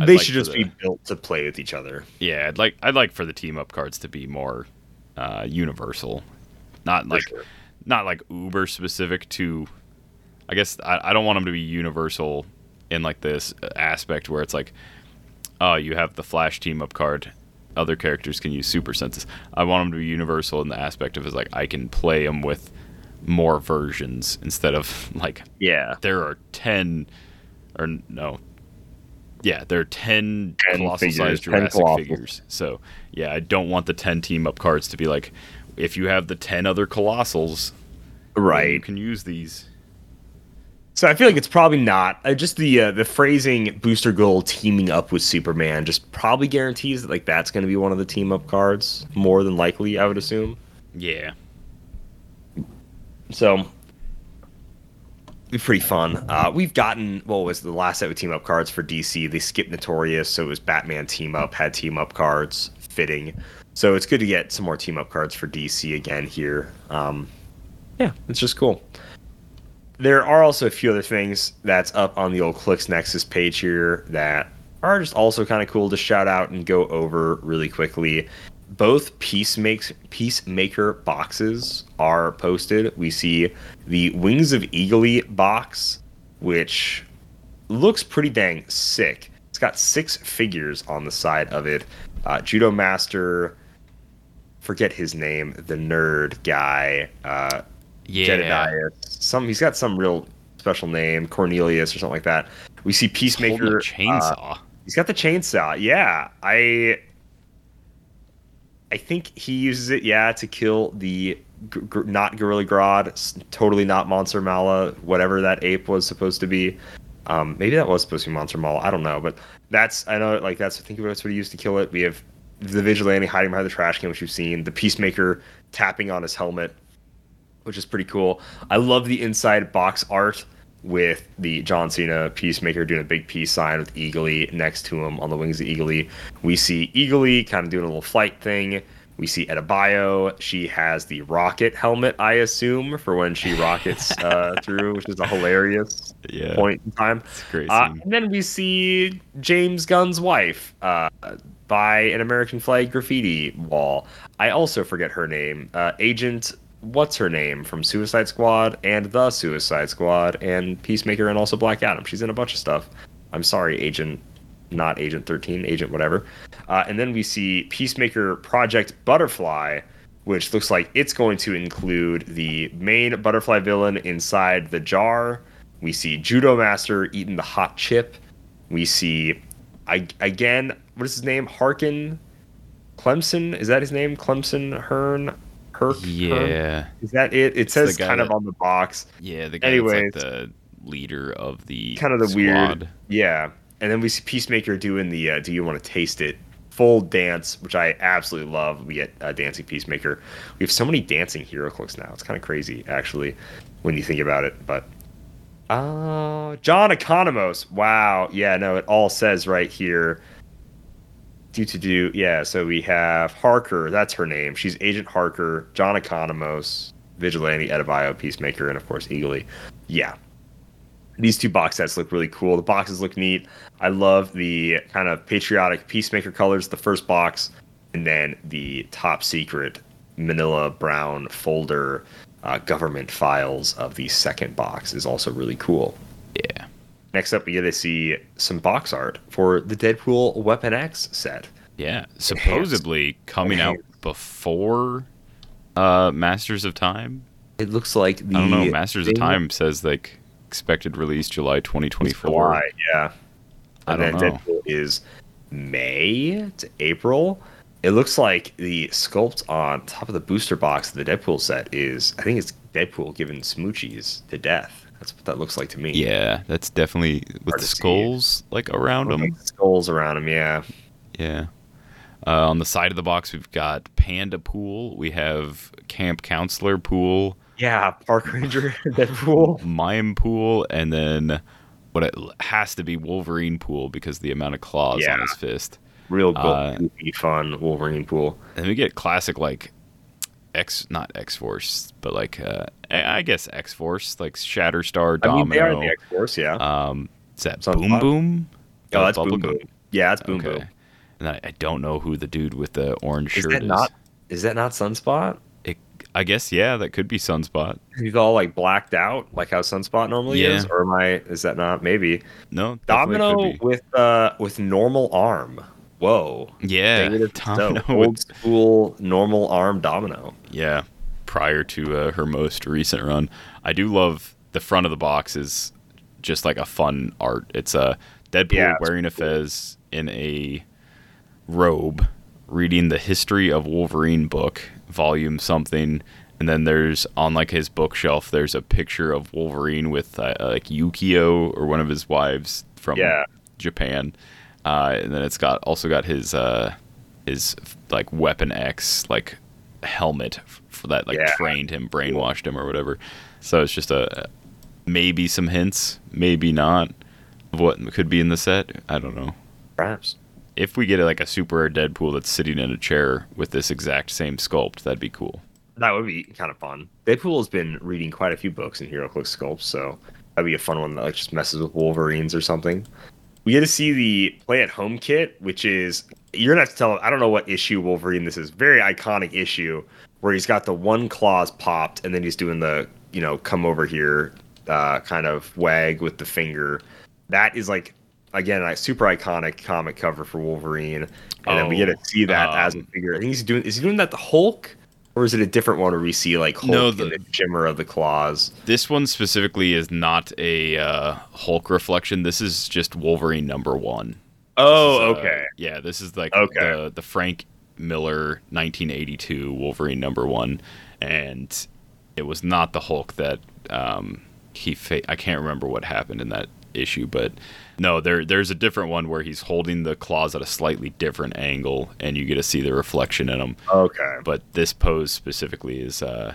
I'd they like should just the- be built to play with each other. yeah, I'd like I'd like for the team up cards to be more uh, universal, not like sure. not like uber specific to. I guess I, I don't want them to be universal in like this aspect where it's like, oh, you have the Flash team up card, other characters can use super senses. I want them to be universal in the aspect of is like I can play them with more versions instead of [laughs] like Yeah, there are 10 or no yeah there are 10, 10 colossal figures, sized 10 jurassic colossals. figures so yeah i don't want the 10 team up cards to be like if you have the 10 other colossals right you can use these So I feel like it's probably not. Uh, just the uh, the phrasing Booster Gold teaming up with Superman just probably guarantees that like that's going to be one of the team up cards more than likely. I would assume. yeah So be pretty fun. Uh, we've gotten what was the last set with team up cards for DC? They skipped Notorious, so it was Batman team up had team up cards fitting. So it's good to get some more team up cards for DC again here. Um, yeah, it's just cool. There are also a few other things that's up on the old Clix Nexus page here that are just also kind of cool to shout out and go over really quickly. Both Peacemaker Peacemaker boxes are posted. We see the Wings of Eagly box, which looks pretty dang sick. It's got six figures on the side of it. Uh, Judo Master, forget his name, the nerd guy. Uh, yeah Jedediah. Some he's got some real special name, Cornelius or something like that. We see Peacemaker. a uh, chainsaw he's got the chainsaw. Yeah, I. I think he uses it. Yeah, to kill the not Gorilla Grodd, totally not Monster Mala, whatever that ape was supposed to be. Um, maybe that was supposed to be Monster Mala. I don't know, but that's I know like that's I think that's what he used to kill it. We have the vigilante hiding behind the trash can, which we've seen. The Peacemaker tapping on his helmet, which is pretty cool. I love the inside box art with the John Cena Peacemaker doing a big peace sign with Eagly next to him on the wings of Eagly. We see Eagly kind of doing a little flight thing. We see Bio. She has the rocket helmet, I assume, for when she rockets [laughs] uh, through, which is a hilarious yeah point in time. it's a great Uh, and then we see James Gunn's wife uh, by an American flag graffiti wall. I also forget her name. Uh, Agent, what's her name from Suicide Squad and the Suicide Squad and Peacemaker and also Black Adam. She's in a bunch of stuff. I'm sorry, Agent, not Agent 13, Agent whatever. Uh, and then we see Peacemaker Project Butterfly. Which looks like it's going to include the main butterfly villain inside the jar, we see Judo Master eating the hot chip. We see, I, again, what is his name? Harkin? Clemson. Is that his name? Clemson Hearn. Hearn? Yeah, Is that it? It says guy kind of on the box. yeah. The guy Anyways. like the leader of the Kind of the weird. Yeah. And then we see Peacemaker doing the uh, "Do you want to taste it?" full dance, which I absolutely love. We get uh, dancing Peacemaker. We have so many dancing HeroClix now. It's kind of crazy, actually, when you think about it. But uh, John Economos. Wow. Yeah. No, it all says right here. Do to do. Yeah. So we have Harker. That's her name. She's Agent Harker. John Economos. Vigilante, Adebayo, Peacemaker, and of course Eagly. Yeah, these two box sets look really cool. The boxes look neat. I love the kind of patriotic peacemaker colors, the first box, and then the top secret manila brown folder uh, government files of the second box is also really cool. Yeah. Next up, we get to see some box art for the Deadpool Weapon X set. Yeah, supposedly coming out before uh Masters of Time. It looks like the I don't know. Masters of Time says like expected release July 2024. July, yeah. I And then don't know. Deadpool is May to April. It looks like the sculpt on top of the booster box of the Deadpool set is, I think it's Deadpool giving smoochies to death. That's what that looks like to me. Yeah, that's definitely with the skulls like around them. like, skulls around him. Yeah. Yeah. Uh, on the side of the box, we've got Panda Pool. We have Camp Counselor Pool, Yeah. Park Ranger [laughs] Deadpool. Mime Pool, and then what it has to be Wolverine Pool because the amount of claws Yeah. on his fist. Real go- Uh, fun Wolverine pool. And we get classic like X, not X Force, but like uh, I I guess X Force, like Shatterstar, Domino. I mean, they are Domino. the X Force, yeah. um, is that Sunspot? Boom Boom? oh, that's Boom Bubblegum? Boom. Yeah, that's Boom okay. Boom. And I, I don't know who the dude with the orange Is shirt that is. not? Is that not Sunspot? It, I guess yeah, that could be Sunspot. He's all like blacked out, like how Sunspot normally Yeah. is, or am I? Is that not? Maybe No, Domino could be. with uh with normal arm. Whoa. Yeah, Domino so, old school normal arm domino. yeah. Prior to uh, her most recent run, I do love the front of the box is just like a fun art. It's a Deadpool Yeah, wearing a fez in a robe, reading the History of Wolverine book, volume something, and then there's on like his bookshelf, there's a picture of Wolverine with uh, like Yukio or one of his wives from Yeah. Japan, uh, and then it's got also got his uh, his like Weapon X like helmet for that like Yeah. trained him, brainwashed him or whatever. So it's just a maybe some hints, maybe not of what could be in the set. I don't know. Perhaps. If we get like a super rare Deadpool that's sitting in a chair with this exact same sculpt, that'd be cool. That would be kind of fun. Deadpool has been reading quite a few books in HeroClix sculpts, so that'd be a fun one that like just messes with Wolverines or something. We get to see the play at home kit, which is you're gonna have to tell. I don't know what issue Wolverine this is. Very iconic issue where he's got the one claws popped, and then he's doing the you know come over here uh, kind of wag with the finger. That is like again a super iconic comic cover for Wolverine, and then we get to Oh, see that as a um, figure. I think he's doing. Is he doing that the Hulk? Or is it a different one where we see like Hulk No, in the- the shimmer of the claws? This one specifically is not a uh, Hulk reflection. This is just Wolverine number one. Oh, is, uh, okay. yeah, this is like Okay. the the Frank Miller 1982 Wolverine number one, and it was not the Hulk that um, he. Fa- I can't remember what happened in that issue, but no, there there's a different one where he's holding the claws at a slightly different angle, and you get to see the reflection in them. Okay. But this pose specifically is. Uh,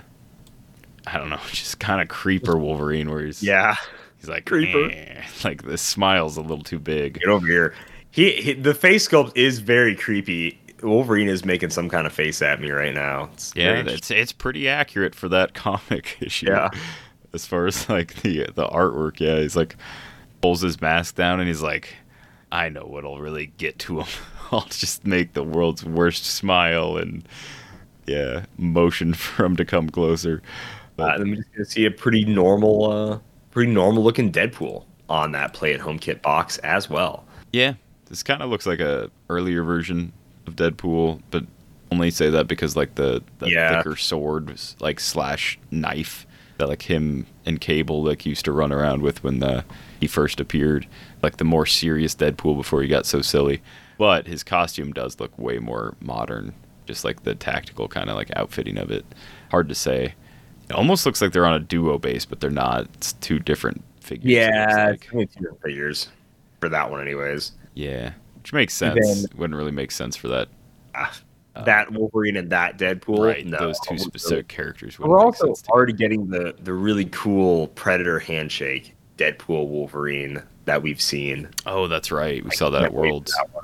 I don't know, [laughs] just kind of creeper Wolverine, where he's Yeah. he's like Creeper. "Eh," [laughs] like the smile's a little too big. Get over here. He, he the face sculpt is very creepy. Wolverine is making some kind of face at me right now. It's Yeah, it's it's pretty accurate for that [laughs] comic issue. Yeah. As far as like the the artwork, yeah, he's like pulls his mask down and he's like, I know what'll really get to him. [laughs] I'll just make the world's worst smile and yeah, motion [laughs] for him to come closer. Uh, and then we're just gonna see a pretty normal, uh, pretty normal looking Deadpool on that play at home kit box as well. Yeah, this kind of looks like a earlier version of Deadpool, but only say that because like the, the Yeah. thicker sword like slash knife that like him and Cable like used to run around with when the he first appeared, like the more serious Deadpool before he got so silly. But his costume does look way more modern, just like the tactical kind of like outfitting of it. Hard to say. It almost looks like they're on a duo base, but they're not. It's two different figures. Yeah, like. two different figures for that one, anyways. yeah, which makes sense. Then- Wouldn't really make sense for that. Ah, that Wolverine and that Deadpool. right, no, those two specific characters. We're also already getting the the really cool Predator handshake Deadpool Wolverine that we've seen. Oh, that's right. We saw that at Can't wait for Worlds. that.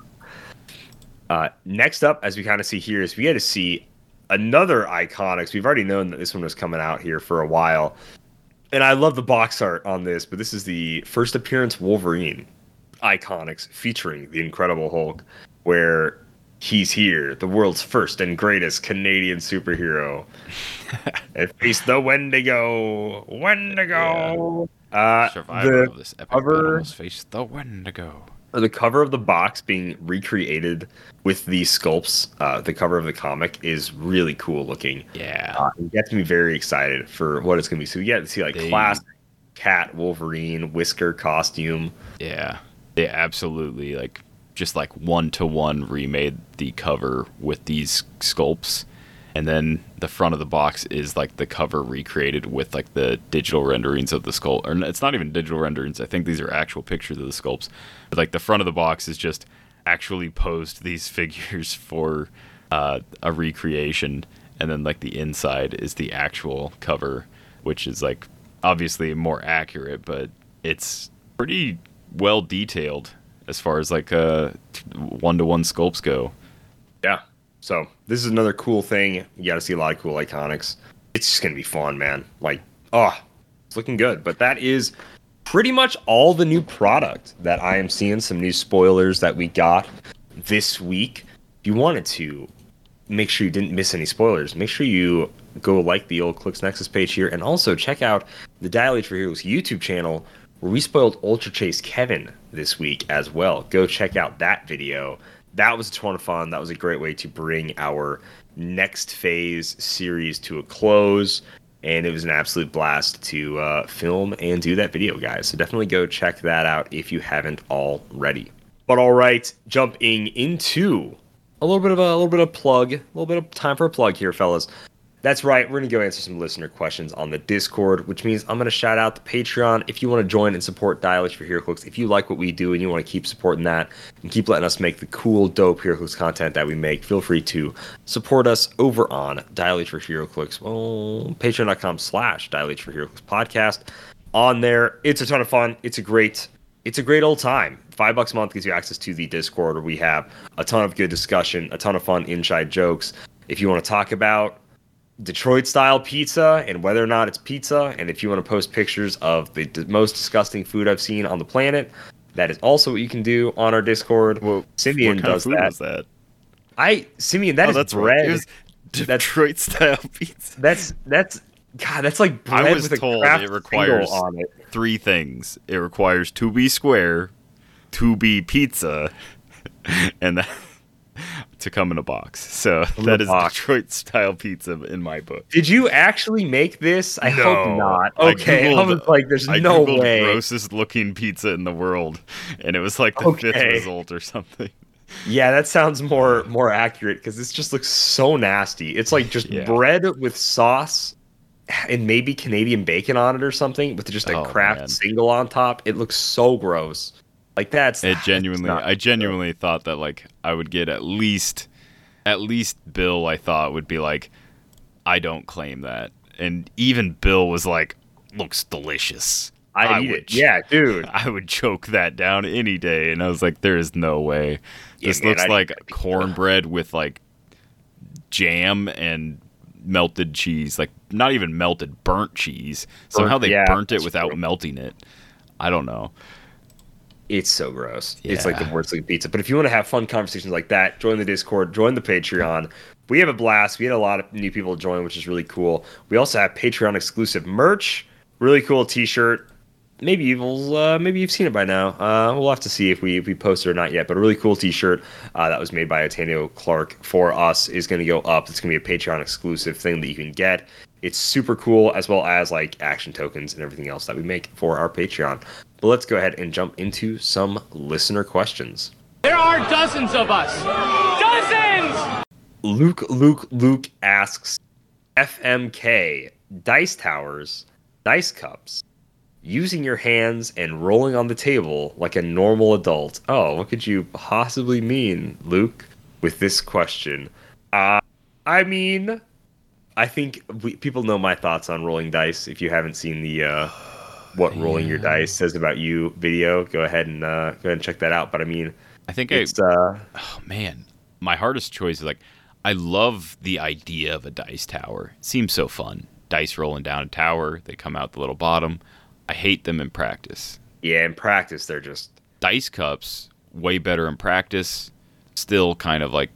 Uh, next up, as we kind of see here, is we had to see another Iconics. We've already known that this one was coming out here for a while, and I love the box art on this. But this is the first appearance Wolverine Iconics featuring the Incredible Hulk, where he's here, the world's first and greatest Canadian superhero, [laughs] and face the Wendigo, Wendigo. Uh, Survivor the of this epic cover- face the Wendigo. the cover of the box being recreated with these sculpts, uh, the cover of the comic is really cool looking. Yeah. Uh, it gets me very excited for what it's gonna be. So we get to see like They- classic cat Wolverine whisker costume. Yeah, they absolutely like just like one to one remade the cover with these sculpts, and then the front of the box is like the cover recreated with like the digital renderings of the sculpt. Or it's not even digital renderings. I think these are actual pictures of the sculpts. But like the front of the box is just actually posed these [laughs] figures for uh, a recreation, and then like the inside is the actual cover, which is like obviously more accurate, but it's pretty well detailed as far as like uh one to one sculpts go. Yeah. So this is another cool thing. You got to see a lot of cool iconics. It's just gonna be fun, man. Like, oh, it's looking good. But that is pretty much all the new product that I am seeing. Some new spoilers that we got this week. If you wanted to make sure you didn't miss any spoilers, make sure you go like the old Clix Nexus page here, and also check out the Dial H for Heroes YouTube channel where we spoiled Ultra Chase Kevin this week as well. Go check out that video. That was a ton of fun. That was a great way to bring our next phase series to a close. And it was an absolute blast to uh, film and do that video, guys. So definitely go check that out if you haven't already. But all right, jumping into a little bit of a, a little bit of plug, a little bit of time for a plug here, fellas. That's right. We're going to go answer some listener questions on the Discord, which means I'm going to shout out the Patreon. If you want to join and support Dial H for HeroClix, if you like what we do and you want to keep supporting that and keep letting us make the cool, dope HeroClix content that we make, feel free to support us over on Dial H for HeroClix. Well, patreon.com slash Dial H for HeroClix podcast. On there, it's a ton of fun. It's a great it's a great old time. Five bucks a month gives you access to the Discord where we have a ton of good discussion, a ton of fun inside jokes. If you want to talk about Detroit style pizza and whether or not it's pizza, and if you want to post pictures of the d- most disgusting food I've seen on the planet, that is also what you can do on our Discord. Well, Simeon does that. that? I Simeon, that oh, is that's bread. right. Detroit style [laughs] pizza. That's that's God. That's like bread I was with a told craft it requires on it. three things. It requires to be square, to be pizza, [laughs] and that, to come in a box. So in that is box. Detroit style pizza in my book. Did you actually make this? I No. hope not. Okay, I, Googled- was like, "There's I no googled way." grossest looking pizza in the world, and it was like the fifth result or something. Yeah, that sounds more more accurate because this just looks so nasty. It's like just Yeah. bread with sauce and maybe Canadian bacon on it or something with just a Oh, Kraft man. single on top. It looks so gross. Like that's It genuinely, not I genuinely thought that like I would get at least, at least Bill. I thought would be like, I don't claim that, and even Bill was like, looks delicious. I, I eat would it. Yeah, dude. [laughs] I would choke that down any day, and I was like, there is no way. Yeah, this man, looks I'd like cornbread with like jam and melted cheese, like not even melted, burnt cheese. Somehow they yeah, burnt it without true. melting it. I don't know. It's so gross. It's like the worst looking pizza. But if you want to have fun conversations like that, join the Discord, join the Patreon. We have a blast. We had a lot of new people join, which is really cool. We also have Patreon exclusive merch. Really cool t shirt. maybe you've uh, maybe you've seen it by now. Uh, we'll have to see if we if we post it or not yet. But a really cool T-shirt uh, that was made by Ateneo Clark for us is going to go up. It's going to be a Patreon exclusive thing that you can get. It's super cool, as well as like action tokens and everything else that we make for our Patreon. But let's go ahead and jump into some listener questions. There are dozens of us. Dozens! Luke Luke Luke asks FMK dice towers, dice cups, using your hands and rolling on the table like a normal adult. Oh, what could you possibly mean, Luke, with this question? Uh, I mean, I think we, people know my thoughts on rolling dice. If you haven't seen the uh, "What Rolling Your Dice Says About You" video, go ahead and uh, go ahead and check that out. But I mean, I think it's I, uh, oh man, my hardest choice is like I love the idea of a dice tower. It seems so fun. Dice rolling down a tower, they come out the little bottom. I hate them in practice. yeah. In practice, they're just Dice cups, way better in practice. Still kind of like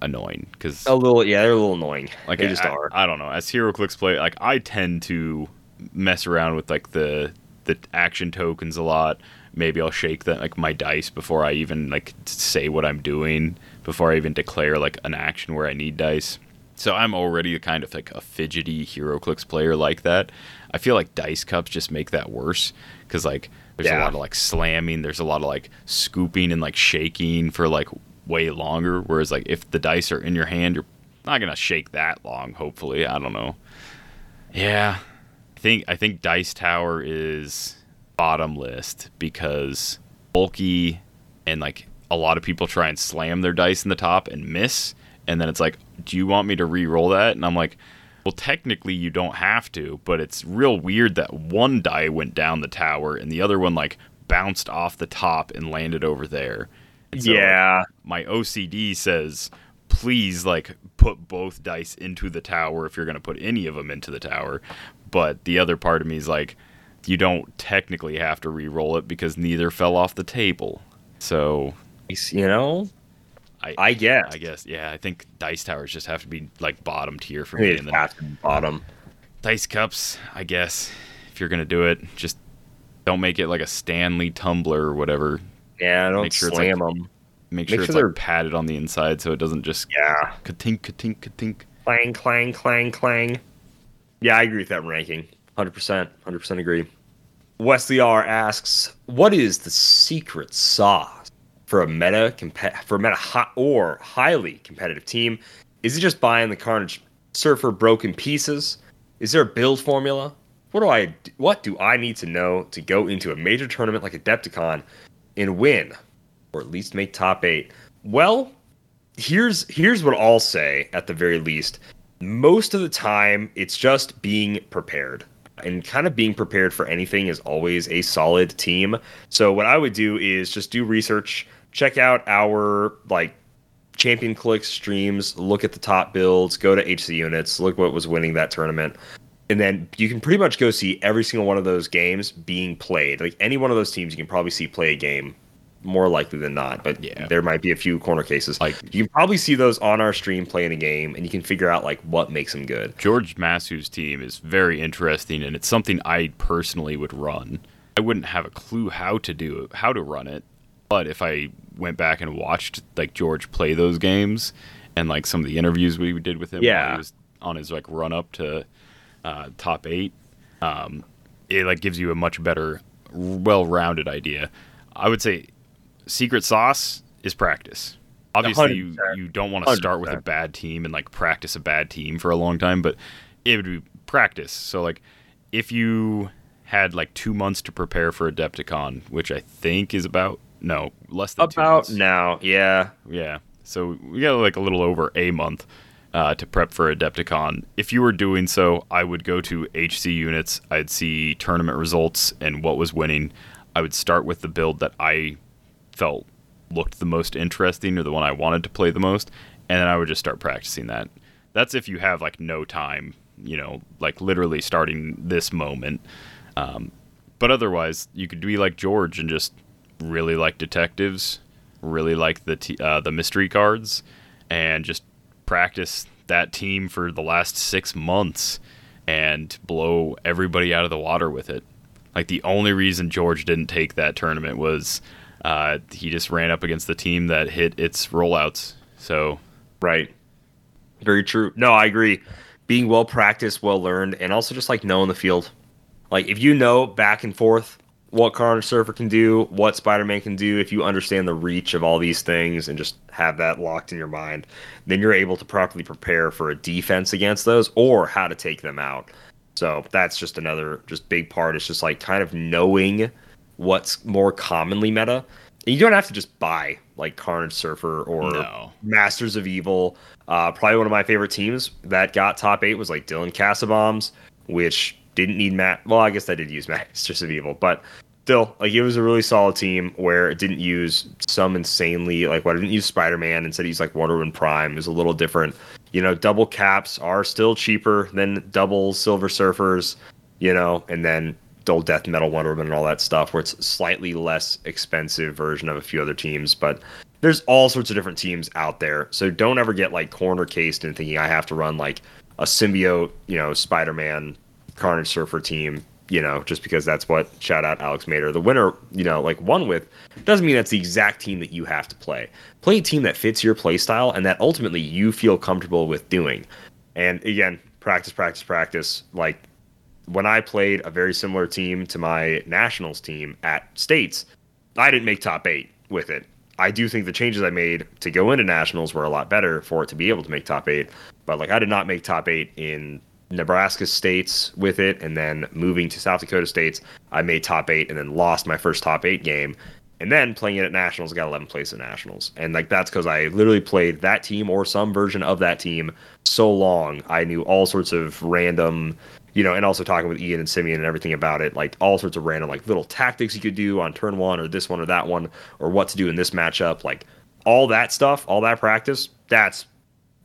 annoying because a little, yeah, they're a little annoying. like they I, just I- are. I don't know. As HeroClix play, like I tend to mess around with like the the action tokens a lot. Maybe I'll shake that like my dice before I even like say what I'm doing before I even declare like an action where I need dice. So I'm already a kind of like a fidgety HeroClix player like that. I feel like dice cups just make that worse because like there's a lot of like slamming, there's a lot of like scooping and like shaking for like way longer. Whereas like if the dice are in your hand, you're not gonna shake that long. Hopefully, I don't know. Yeah, think I think Dice Tower is bottom list because bulky and like a lot of people try and slam their dice in the top and miss, and then it's like, do you want me to re-roll that? And I'm like, well, technically you don't have to, but it's real weird that one die went down the tower and the other one like bounced off the top and landed over there. So, like, yeah, my OCD says please like put both dice into the tower if you're going to put any of them into the tower. But the other part of me is like you don't technically have to re-roll it because neither fell off the table. So you know, I I guess. I guess yeah, I think dice towers just have to be like bottom tier for me and then the bottom. dice cups, I guess if you're going to do it, just don't make it like a Stanley tumbler or whatever. Yeah, don't Make sure slam like- them. Make Make sure sure it's they're- like padded on the inside so it doesn't just Yeah, ka-tink ka-tink ka-tink. clang, clang, clang, clang. Yeah, I agree with that ranking. Hundred percent, hundred percent agree. Wesley R asks, "What is the secret sauce for a meta comp- for a meta hot or highly competitive team? Is it just buying the Carnage Surfer broken pieces? Is there a build formula? What do I what do I need to know to go into a major tournament like Adepticon and win, or at least make top eight? Well, here's here's what I'll say at the very least. Most of the time, it's just being prepared. And kind of being prepared for anything is always a solid team. So what I would do is just do research, check out our like champion clicks streams, look at the top builds, go to HC units, look what was winning that tournament. And then you can pretty much go see every single one of those games being played. Like any one of those teams you can probably see play a game more likely than not, but Yeah. there might be a few corner cases. Like- you can probably see those on our stream playing a game, and you can figure out like what makes them good. George Massu's team is very interesting, and it's something I personally would run. I wouldn't have a clue how to do it, how to run it, but if I went back and watched like George play those games and like some of the interviews we did with him Yeah. he was on his like run up to uh, top eight, um, it like gives you a much better, well-rounded idea. I would say secret sauce is practice. Obviously, you, 100%. you don't want to start with a bad team and like practice a bad team for a long time, but it would be practice. So like if you had like two months to prepare for Adepticon, which I think is about no less than About months. now, yeah. Yeah. So we got like a little over a month uh, to prep for Adepticon. If you were doing so, I would go to HC units. I'd see tournament results and what was winning. I would start with the build that I felt looked the most interesting or the one I wanted to play the most, and then I would just start practicing that. That's if you have like no time, you know, like literally starting this moment. Um, but otherwise, you could be like George and just really like detectives, really like the t- uh, the mystery cards, and just practice that team for the last six months and blow everybody out of the water with it. Like the only reason George didn't take that tournament was uh, he just ran up against the team that hit its rollouts. So Right. Very true. No, I agree. Being well practiced, well learned, and also just like knowing the field. Like if you know back and forth what Carnage Surfer can do, what Spider Man can do, if you understand the reach of all these things and just have that locked in your mind, then you're able to properly prepare for a defense against those or how to take them out. So that's just another just big part. It's just like kind of knowing what's more commonly meta. And you don't have to just buy like Carnage Surfer or No. Masters of Evil. Uh, probably one of my favorite teams that got top eight was like Dylan Casabombs, which didn't need Matt. Well, I guess I did use [laughs] Masters of Evil, but still, like it was a really solid team where it didn't use some insanely like what I didn't use Spider Man instead used like Wonder Woman Prime. It was a little different. You know, double caps are still cheaper than double Silver Surfers. You know, and then double Death Metal Wonder Woman and all that stuff, where it's slightly less expensive version of a few other teams, but there's all sorts of different teams out there. So don't ever get like corner cased in thinking I have to run like a symbiote, you know, Spider Man, Carnage Surfer team, you know, just because that's what shout out Alex Mater, the winner, you know, like won with, doesn't mean that's the exact team that you have to play. Play a team that fits your play style and that ultimately you feel comfortable with doing. And again, practice, practice, practice. Like when I played a very similar team to my nationals team at states, I didn't make top eight with it. I do think the changes I made to go into nationals were a lot better for it to be able to make top eight. But like I did not make top eight in Nebraska states with it, and then moving to South Dakota states, I made top eight and then lost my first top eight game. And then playing it at nationals, got 11th place at nationals, and like that's because I literally played that team or some version of that team so long. I knew all sorts of random you know, and also talking with Ian and Simeon and everything about it, like all sorts of random like little tactics you could do on turn one or this one or that one or what to do in this matchup, like all that stuff, all that practice, that's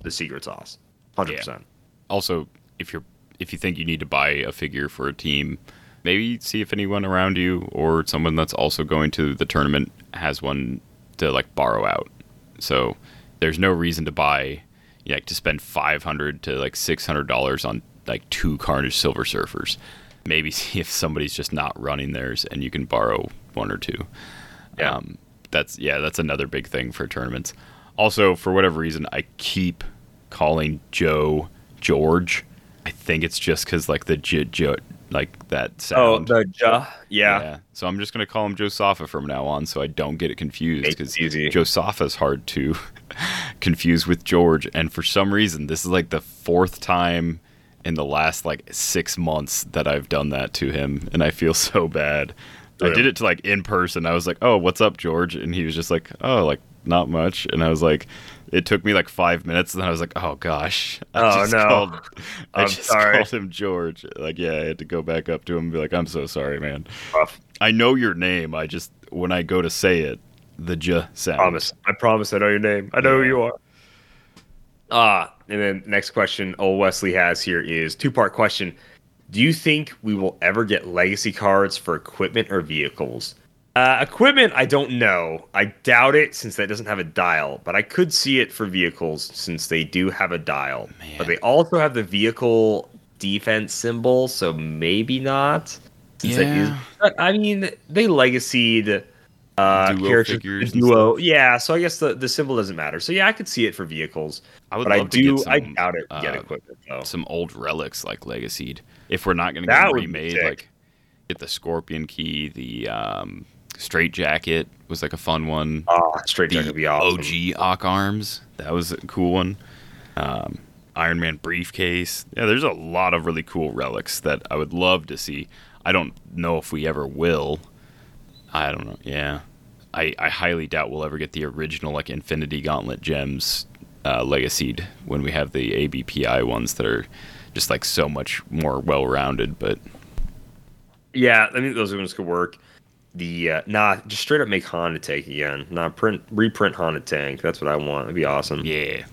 the secret sauce, hundred percent. also if you're if you think you need to buy a figure for a team maybe see if anyone around you or someone that's also going to the tournament has one to like borrow out. So there's no reason to buy like to spend 500 to like 600 dollars on like two carnage silver surfers. Maybe [laughs] see if somebody's just not running theirs and you can borrow one or two. Yeah. um, that's yeah that's another big thing for tournaments. Also for whatever reason i keep calling joe george. I think it's just because like the j, j like that sound. Oh, the ja, yeah, so i'm just gonna call him joe safa from now on so i don't get it confused because safa's hard to [laughs] confuse with george. And for some reason this is like the fourth time in the last like six months that i've done that to him and i feel [laughs] so bad I did it to like in person. I was like, "Oh, what's up, George?" And he was just like, "Oh, like not much." And I was like, it took me like five minutes, and then I was like, "Oh gosh!" [laughs] I Oh, just no. Called, [laughs] I just sorry. called him George. Like, yeah, I had to go back up to him and be like, "I'm so sorry, man. Rough. I know your name. I just when I go to say it, the j sound. Promise. I promise I know your name. I know who you are. Ah, and then next question old Wesley has here is two part question. Do you think we will ever get legacy cards for equipment or vehicles? Uh, equipment, I don't know. I doubt it since that doesn't have a dial, but I could see it for vehicles since they do have a dial. But they also have the vehicle defense symbol, so maybe not. Since is- Yeah. but, I mean, they legacied uh, Duo characters figures duo. Yeah, so I guess the, the symbol doesn't matter. So yeah, I could see it for vehicles, I would but I love to do. get I doubt it. Get uh, equipment though. some old relics like Legacied. If we're not going to get be remade, like get the Scorpion key, the um, Straight Jacket was like a fun one. Oh, straight jacket would be awesome. OG Ock Arms, that was a cool one. Um, Iron Man briefcase. Yeah, there's a lot of really cool relics that I would love to see. I don't know if we ever will. I don't know. Yeah, I, I highly doubt we'll ever get the original like Infinity Gauntlet gems uh, legacied when we have the ABPI ones that are just like so much more well rounded. But Yeah, I think those ones could work. The uh, nah, just straight up make Honda Tank again. Nah, print reprint Honda Tank. That's what I want. It'd be awesome. yeah,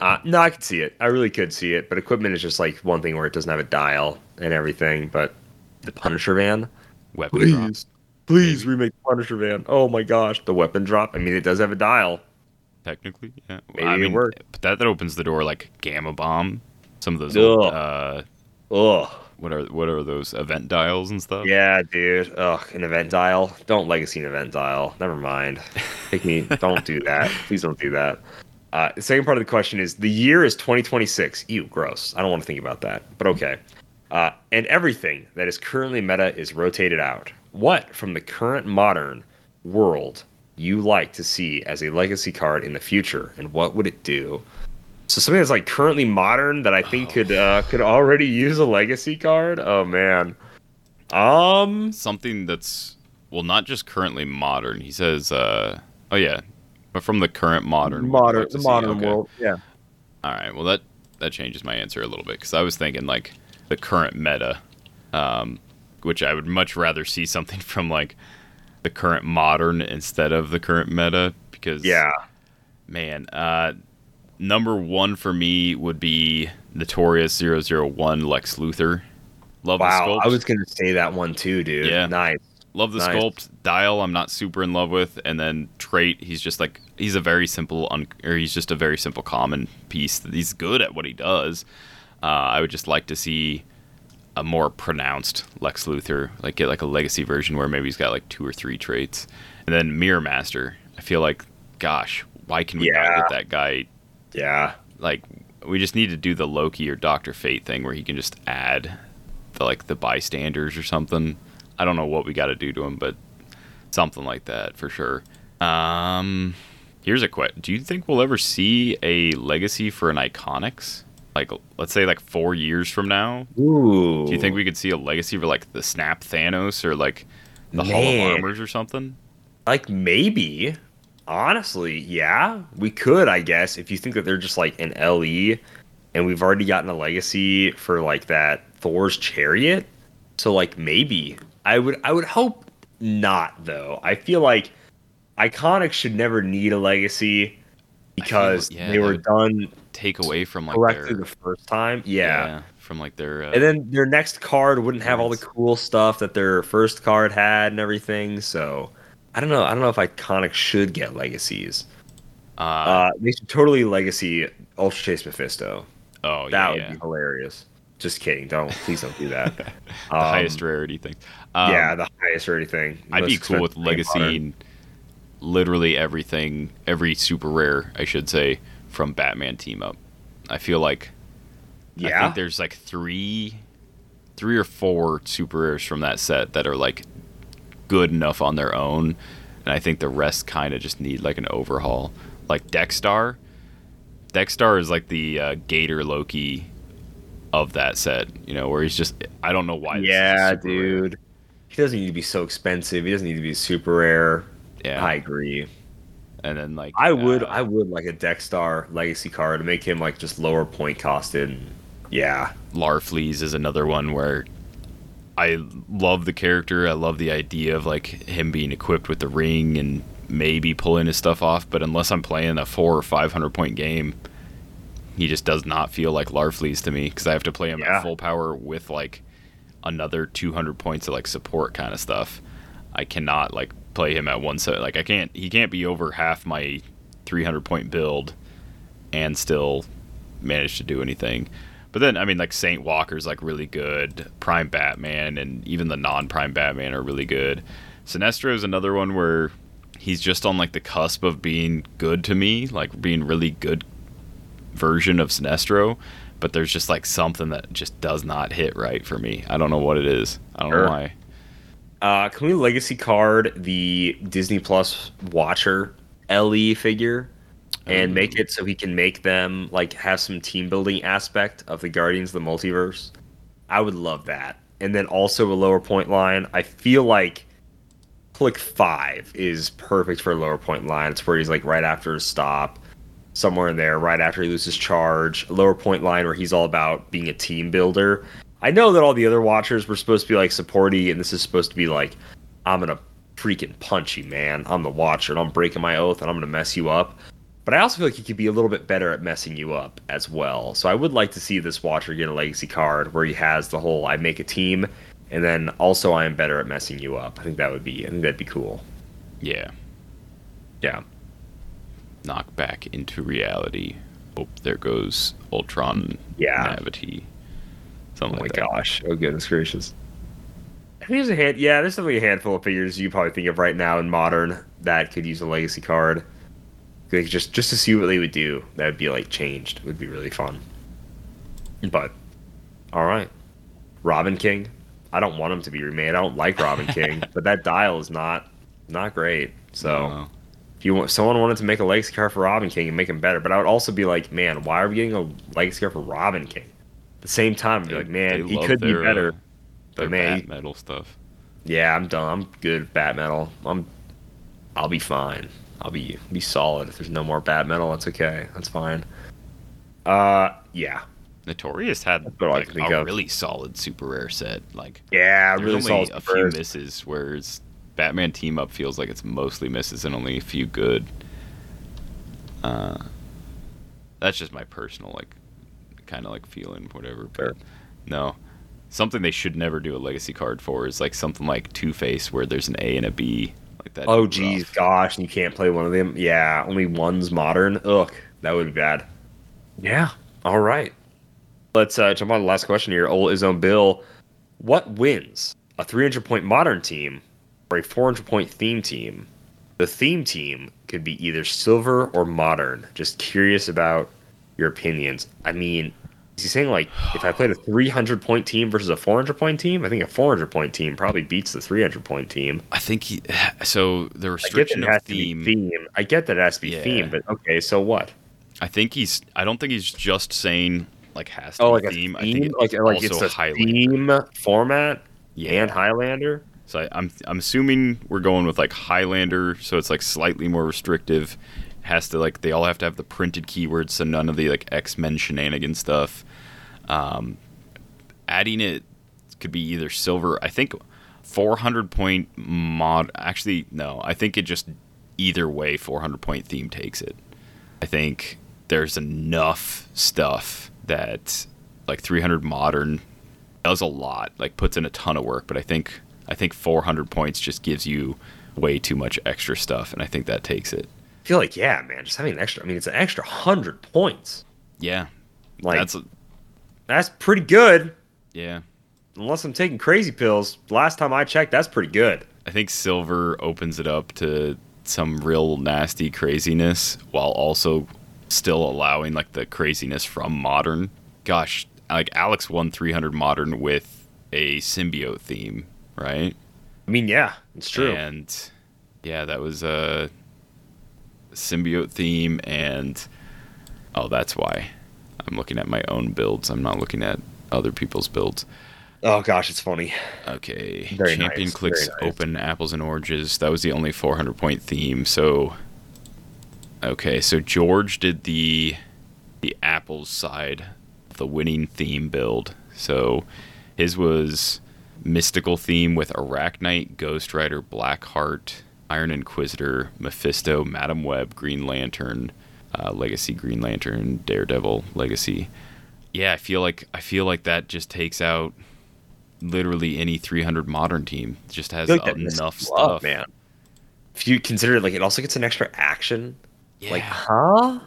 Uh, no, I could see it. I really could see it. But equipment is just like one thing where it doesn't have a dial and everything. But the Punisher van, weapon drop. please, please remake Punisher van. Oh my gosh, the weapon drop. I mean, it does have a dial. technically. Yeah, Maybe I it mean, worked. but that, that opens the door like Gamma Bomb. Some of those, Ugh. old, uh, Ugh. what are what are those event dials and stuff? Yeah, dude. Ugh, an event dial. Don't legacy an event dial. Never mind. Take me. [laughs] don't do that. Please don't do that. Uh, the second part of the question is the year is 2026. Ew, gross. I don't want to think about that. But okay. Uh, and everything that is currently meta is rotated out. What from the current modern world you like to see as a legacy card in the future, and what would it do? So something that's like currently modern that I think could uh, could already use a legacy card. Oh man. Um. Something that's well, not just currently modern. He says, uh, "Oh yeah, but from the current modern what would you like to see? Okay. Yeah. All right. Well, that that changes my answer a little bit because I was thinking like the current meta, um, which I would much rather see something [laughs] from like the current modern instead of the current meta because Yeah. man, uh, number one for me would be Notorious 001 Lex Luthor. Love the Wow. sculpt. I was gonna say that one too, dude. Yeah. Nice. Love the Nice. sculpt. Dial, I'm not super in love with, and then trait, he's just like he's a very simple, un- or he's just a very simple common piece. He's good at what he does. Uh, I would just like to see a more pronounced Lex Luthor, like get like a legacy version where maybe he's got like two or three traits, and then Mirror Master. I feel like, gosh, why can we not get that guy? Yeah. Like, we just need to do the Loki or Doctor Fate thing where he can just add the like the bystanders or something. I don't know what we got to do to him, but something like that for sure. Um, here's a question: Do you think we'll ever see a legacy for an Iconics? Like, let's say like four years from now, Ooh. do you think we could see a legacy for like the Snap Thanos or like the Hall of Armors or something? like maybe? Honestly, yeah, we could. I guess if you think that they're just like an LE, and we've already gotten a legacy for like that Thor's chariot, so like maybe I would. I would hope not though. I feel like Iconics should never need a legacy because yeah, they were would done Take away from like correctly their the first time. yeah. from like their uh, And then their next card wouldn't have all the cool stuff that their first card had and everything. So I don't know. I don't know if Iconic should get legacies. uh, Uh, they should totally legacy Ultra Chase Mephisto. oh that yeah, would yeah. be hilarious. Just kidding. Don't please don't do that. [laughs] the Um, highest rarity thing. Um, yeah, the highest rarity thing. I'd be cool with modern. literally everything, every super rare, I should say, from Batman Team Up. I feel like I think there's like three, three or four super rares from that set that are like good enough on their own, and I think the rest kind of just need like an overhaul. Like Dex-Starr, Dex-Starr is like the uh, Gator Loki of that set, you know, where he's just I don't know why. this is a yeah, super rare. dude. He doesn't need to be so expensive. He doesn't need to be super rare. Yeah, I agree. And then like I would, uh, I would like a Dex-Starr legacy card to make him like just lower point costed. Yeah, Larfleeze is another one where I love the character. I love the idea of like him being equipped with the ring and maybe pulling his stuff off. But unless I'm playing a four or five hundred point game, he just does not feel like Larfleeze to me because I have to play him Yeah. at full power with like another 200 points of like support kind of stuff. I cannot like play him at one set. Like I can't. He can't be over half my 300 point build and still manage to do anything. But then I mean like Saint Walker's like really good. Prime Batman and even the non-Prime Batman are really good. Sinestro is another one where he's just on like the cusp of being good to me, like being really good version of Sinestro, but there's just like something that just does not hit right for me. I don't know what it is. I don't Sure. know why. Uh, can we legacy card the Disney Plus Watcher LE figure and make it so he can make them like have some team building aspect of the Guardians of the Multiverse? I would love that. And then also a lower point line. I feel like Click Five is perfect for a lower point line. It's where he's like right after his stop, somewhere in there, right after he loses charge. A lower point line where he's all about being a team builder. I know that all the other watchers were supposed to be like supporty, and this is supposed to be like, I'm gonna freaking punch you, man. I'm the watcher, and I'm breaking my oath, and I'm gonna mess you up. But I also feel like he could be a little bit better at messing you up as well. So I would like to see this watcher get a legacy card where he has the whole I make a team, and then also I am better at messing you up. I think that would be I think that'd be cool. Yeah. Yeah. Knock back into reality. Oh, there goes Ultron Yeah. Navity. Something Oh my like that. gosh! Oh goodness gracious! I think there's a hand. Yeah, there's definitely a handful of figures you probably think of right now in modern that could use a legacy card. Like just just to see what they would do, that would be like changed. Would be really fun. But all right, Robin King. I don't want him to be remade. I don't like Robin King, [laughs] but that dial is not not great. So No. if you want someone wanted to make a legacy card for Robin King and make him better, but I would also be like, man, why are we getting a legacy card for Robin King? At the same time, I'd be like, man, he could be their, uh, better. Their But man, bat metal stuff. Yeah, I'm done. I'm good bat metal. I'm I'll be fine. I'll be be solid. If there's no more bat metal, that's okay. That's fine. Uh yeah. Notorious had like, a of. really solid super rare set. Like Yeah, really only solid. a few first. misses, whereas Batman Team Up feels like it's mostly misses and only a few good. Uh, that's just my personal like, kind of like feeling, whatever. But Fair. no, something they should never do a legacy card for is like something like Two Face, where there's an A and a B, like that. Oh geez, gosh, and you can't play one of them. Yeah, only one's modern. Ugh, that would be bad. Yeah. All right. Let's uh, jump on the last question here. Old Izone Bill, what wins a 300 point modern team or a 400 point theme team? The theme team could be either silver or modern. Just curious about your opinions. I mean, is he saying like if I played a 300 point team versus a 400 point team? I think a 400 point team probably beats the 300 point team. I think he. [sighs] So the I get that restriction of theme. theme. I get that it has to be Yeah. theme, but okay, so what? I think he's. I don't think he's just saying like has to Oh, be like theme. a I theme, think like like also it's a Highlander. theme format Yeah. and Highlander. So I, I'm I'm assuming we're going with like Highlander, so it's like slightly more restrictive. Has to like they all have to have the printed keywords, so none of the like X Men shenanigan stuff. Um, adding it could be either silver. I think 400 point mod. Actually, no. I think it just either way 400 point theme takes it. I think there's enough stuff that like 300 modern does a lot, like puts in a ton of work, but I think I think 400 points just gives you way too much extra stuff, and I think that takes it. I feel like yeah, man, just having an extra. I mean, it's an extra hundred points. Yeah, Like that's that's pretty good. yeah. Unless I'm taking crazy pills. Last time I checked, that's pretty good. I think silver opens it up to some real nasty craziness while also still allowing like the craziness from modern. Gosh, like Alex won 300 modern with a symbiote theme, right? I mean, yeah, it's true. And yeah, that was a symbiote theme, and oh, that's why I'm looking at my own builds. I'm not looking at other people's builds. Oh gosh, it's funny. Okay, Very champion nice, clicks nice. open apples and oranges. That was the only 400 point theme. So, okay, so George did the the apples side, the winning theme build. So his was mystical theme with Arachknight, Ghost Rider, Blackheart, Iron Inquisitor, Mephisto, Madam Web, Green Lantern, uh, Legacy Green Lantern, Daredevil Legacy. Yeah, I feel like I feel like that just takes out literally any 300 modern team. It just has like enough stuff, man. If you consider it, like it also gets an extra action. Yeah, Like, huh?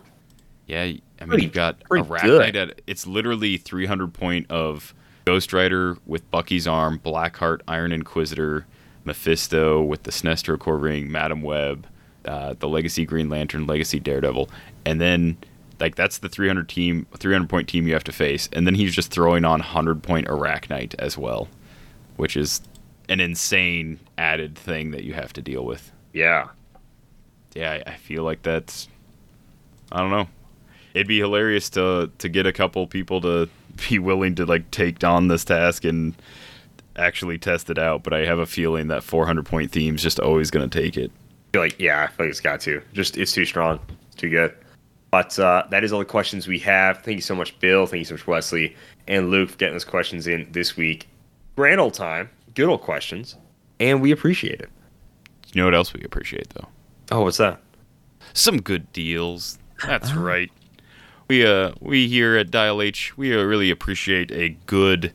yeah. I mean, pretty- you've got Arachknight. At, it's literally 300 point of Ghost Rider with Bucky's arm, Blackheart, Iron Inquisitor, Mephisto with the Sinestro Corps ring, Madam Web, uh, the Legacy Green Lantern, Legacy Daredevil, and then like that's the 300 team, 300 point team you have to face, and then he's just throwing on 100 point Arachknight as well, which is an insane added thing that you have to deal with. Yeah. yeah, I I feel like that's. I don't know. It'd be hilarious to to get a couple people to [laughs] be willing to like take on this task and actually test it out. But I have a feeling that 400 point theme's just always going to take it. I feel like yeah, I feel like it's got to. Just it's too strong. It's too good. But uh, that is all the questions we have. Thank you so much, Bill. Thank you so much, Wesley and Luke, for getting those questions in this week. Grand old time, good old questions, and we appreciate it. You know what else we appreciate though? Oh, what's that? Some good deals. That's right. We uh we here at Dial H we uh, really appreciate a good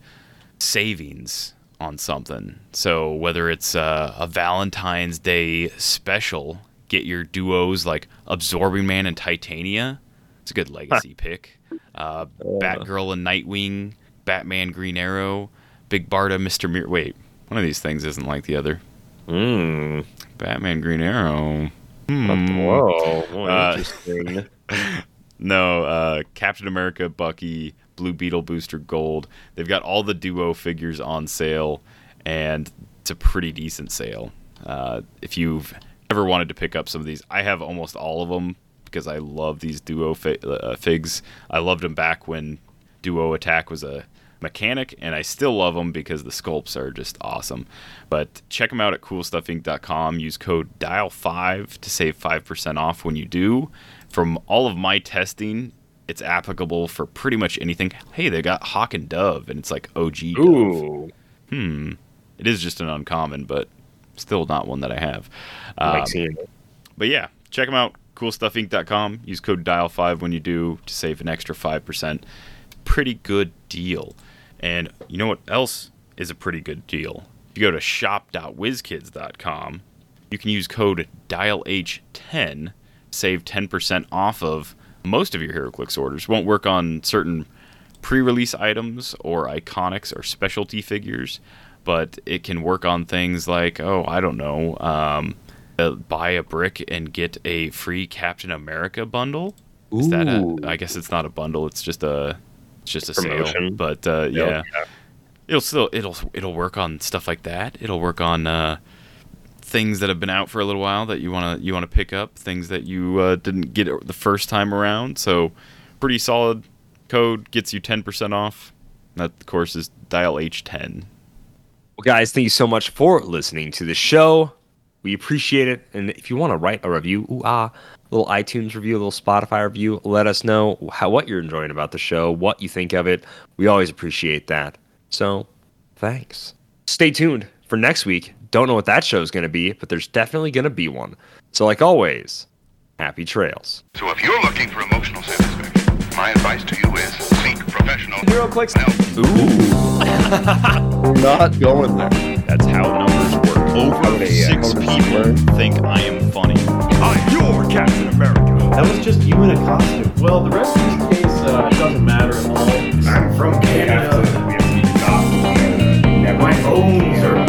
savings on something. So whether it's uh, a Valentine's Day special, get your duos like Absorbing Man and Titania. It's a good legacy pick. Uh, Batgirl and Nightwing Batman, Green Arrow, Big Barda, Mister Mir. Wait, one of these things isn't like the other. Mm. Batman, Green Arrow. Hmm. Whoa. Uh, interesting. [laughs] No, uh, Captain America, Bucky, Blue Beetle Booster Gold. They've got all the duo figures on sale, and it's a pretty decent sale. Uh, if you've ever wanted to pick up some of these, I have almost all of them because I love these duo fi- uh, figs. I loved them back when Duo Attack was a mechanic, and I still love them because the sculpts are just awesome. But check them out at coolstuffinc.com. Use code DIAL5 to save 5% off when you do. From all of my testing, it's applicable for pretty much anything. Hey, they got Hawk and Dove, and it's like OG Dove. Ooh. Hmm. It is just an uncommon, but still not one that I have. Like Um, seeing it. but yeah, check them out. CoolStuffInc.com. Use code DIAL5 when you do to save an extra 5%. Pretty good deal. And you know what else is a pretty good deal? If you go to shop.wizkids.com, you can use code DIALH10, save 10% off of most of your HeroClix orders. Won't work on certain pre-release items or iconics or specialty figures, but it can work on things like, oh, I don't know, um, uh, buy a brick and get a free Captain America bundle. Is that a? Ooh. I guess it's not a bundle. It's just a, it's just a sale. Promotion. But uh, yeah, yeah. it'll still it'll it'll work on stuff like that. It'll work on uh, things that have been out for a little while that you wanna you wanna pick up. Things that you uh, didn't get the first time around. So pretty solid code gets you ten percent off. That of course is dial H10. Well, guys, thank you so much for listening to the show. We appreciate it. And if you want to write a review, ooh ah, a little iTunes review, a little Spotify review, let us know how what you're enjoying about the show, what you think of it. We always appreciate that. So, thanks. Stay tuned for next week. Don't know what that show is going to be, but there's definitely going to be one. So, like always, happy trails. So, if you're looking for emotional satisfaction, my advice to you is seek professional HeroClix. No. Ooh, [laughs] not going there. That's how numbers work. Over okay, six yeah. people think I am funny. I'm your Captain America. That was just you in a costume. Well, the rest of this case uh, doesn't matter at all. I'm from Canada. Canada. My bones are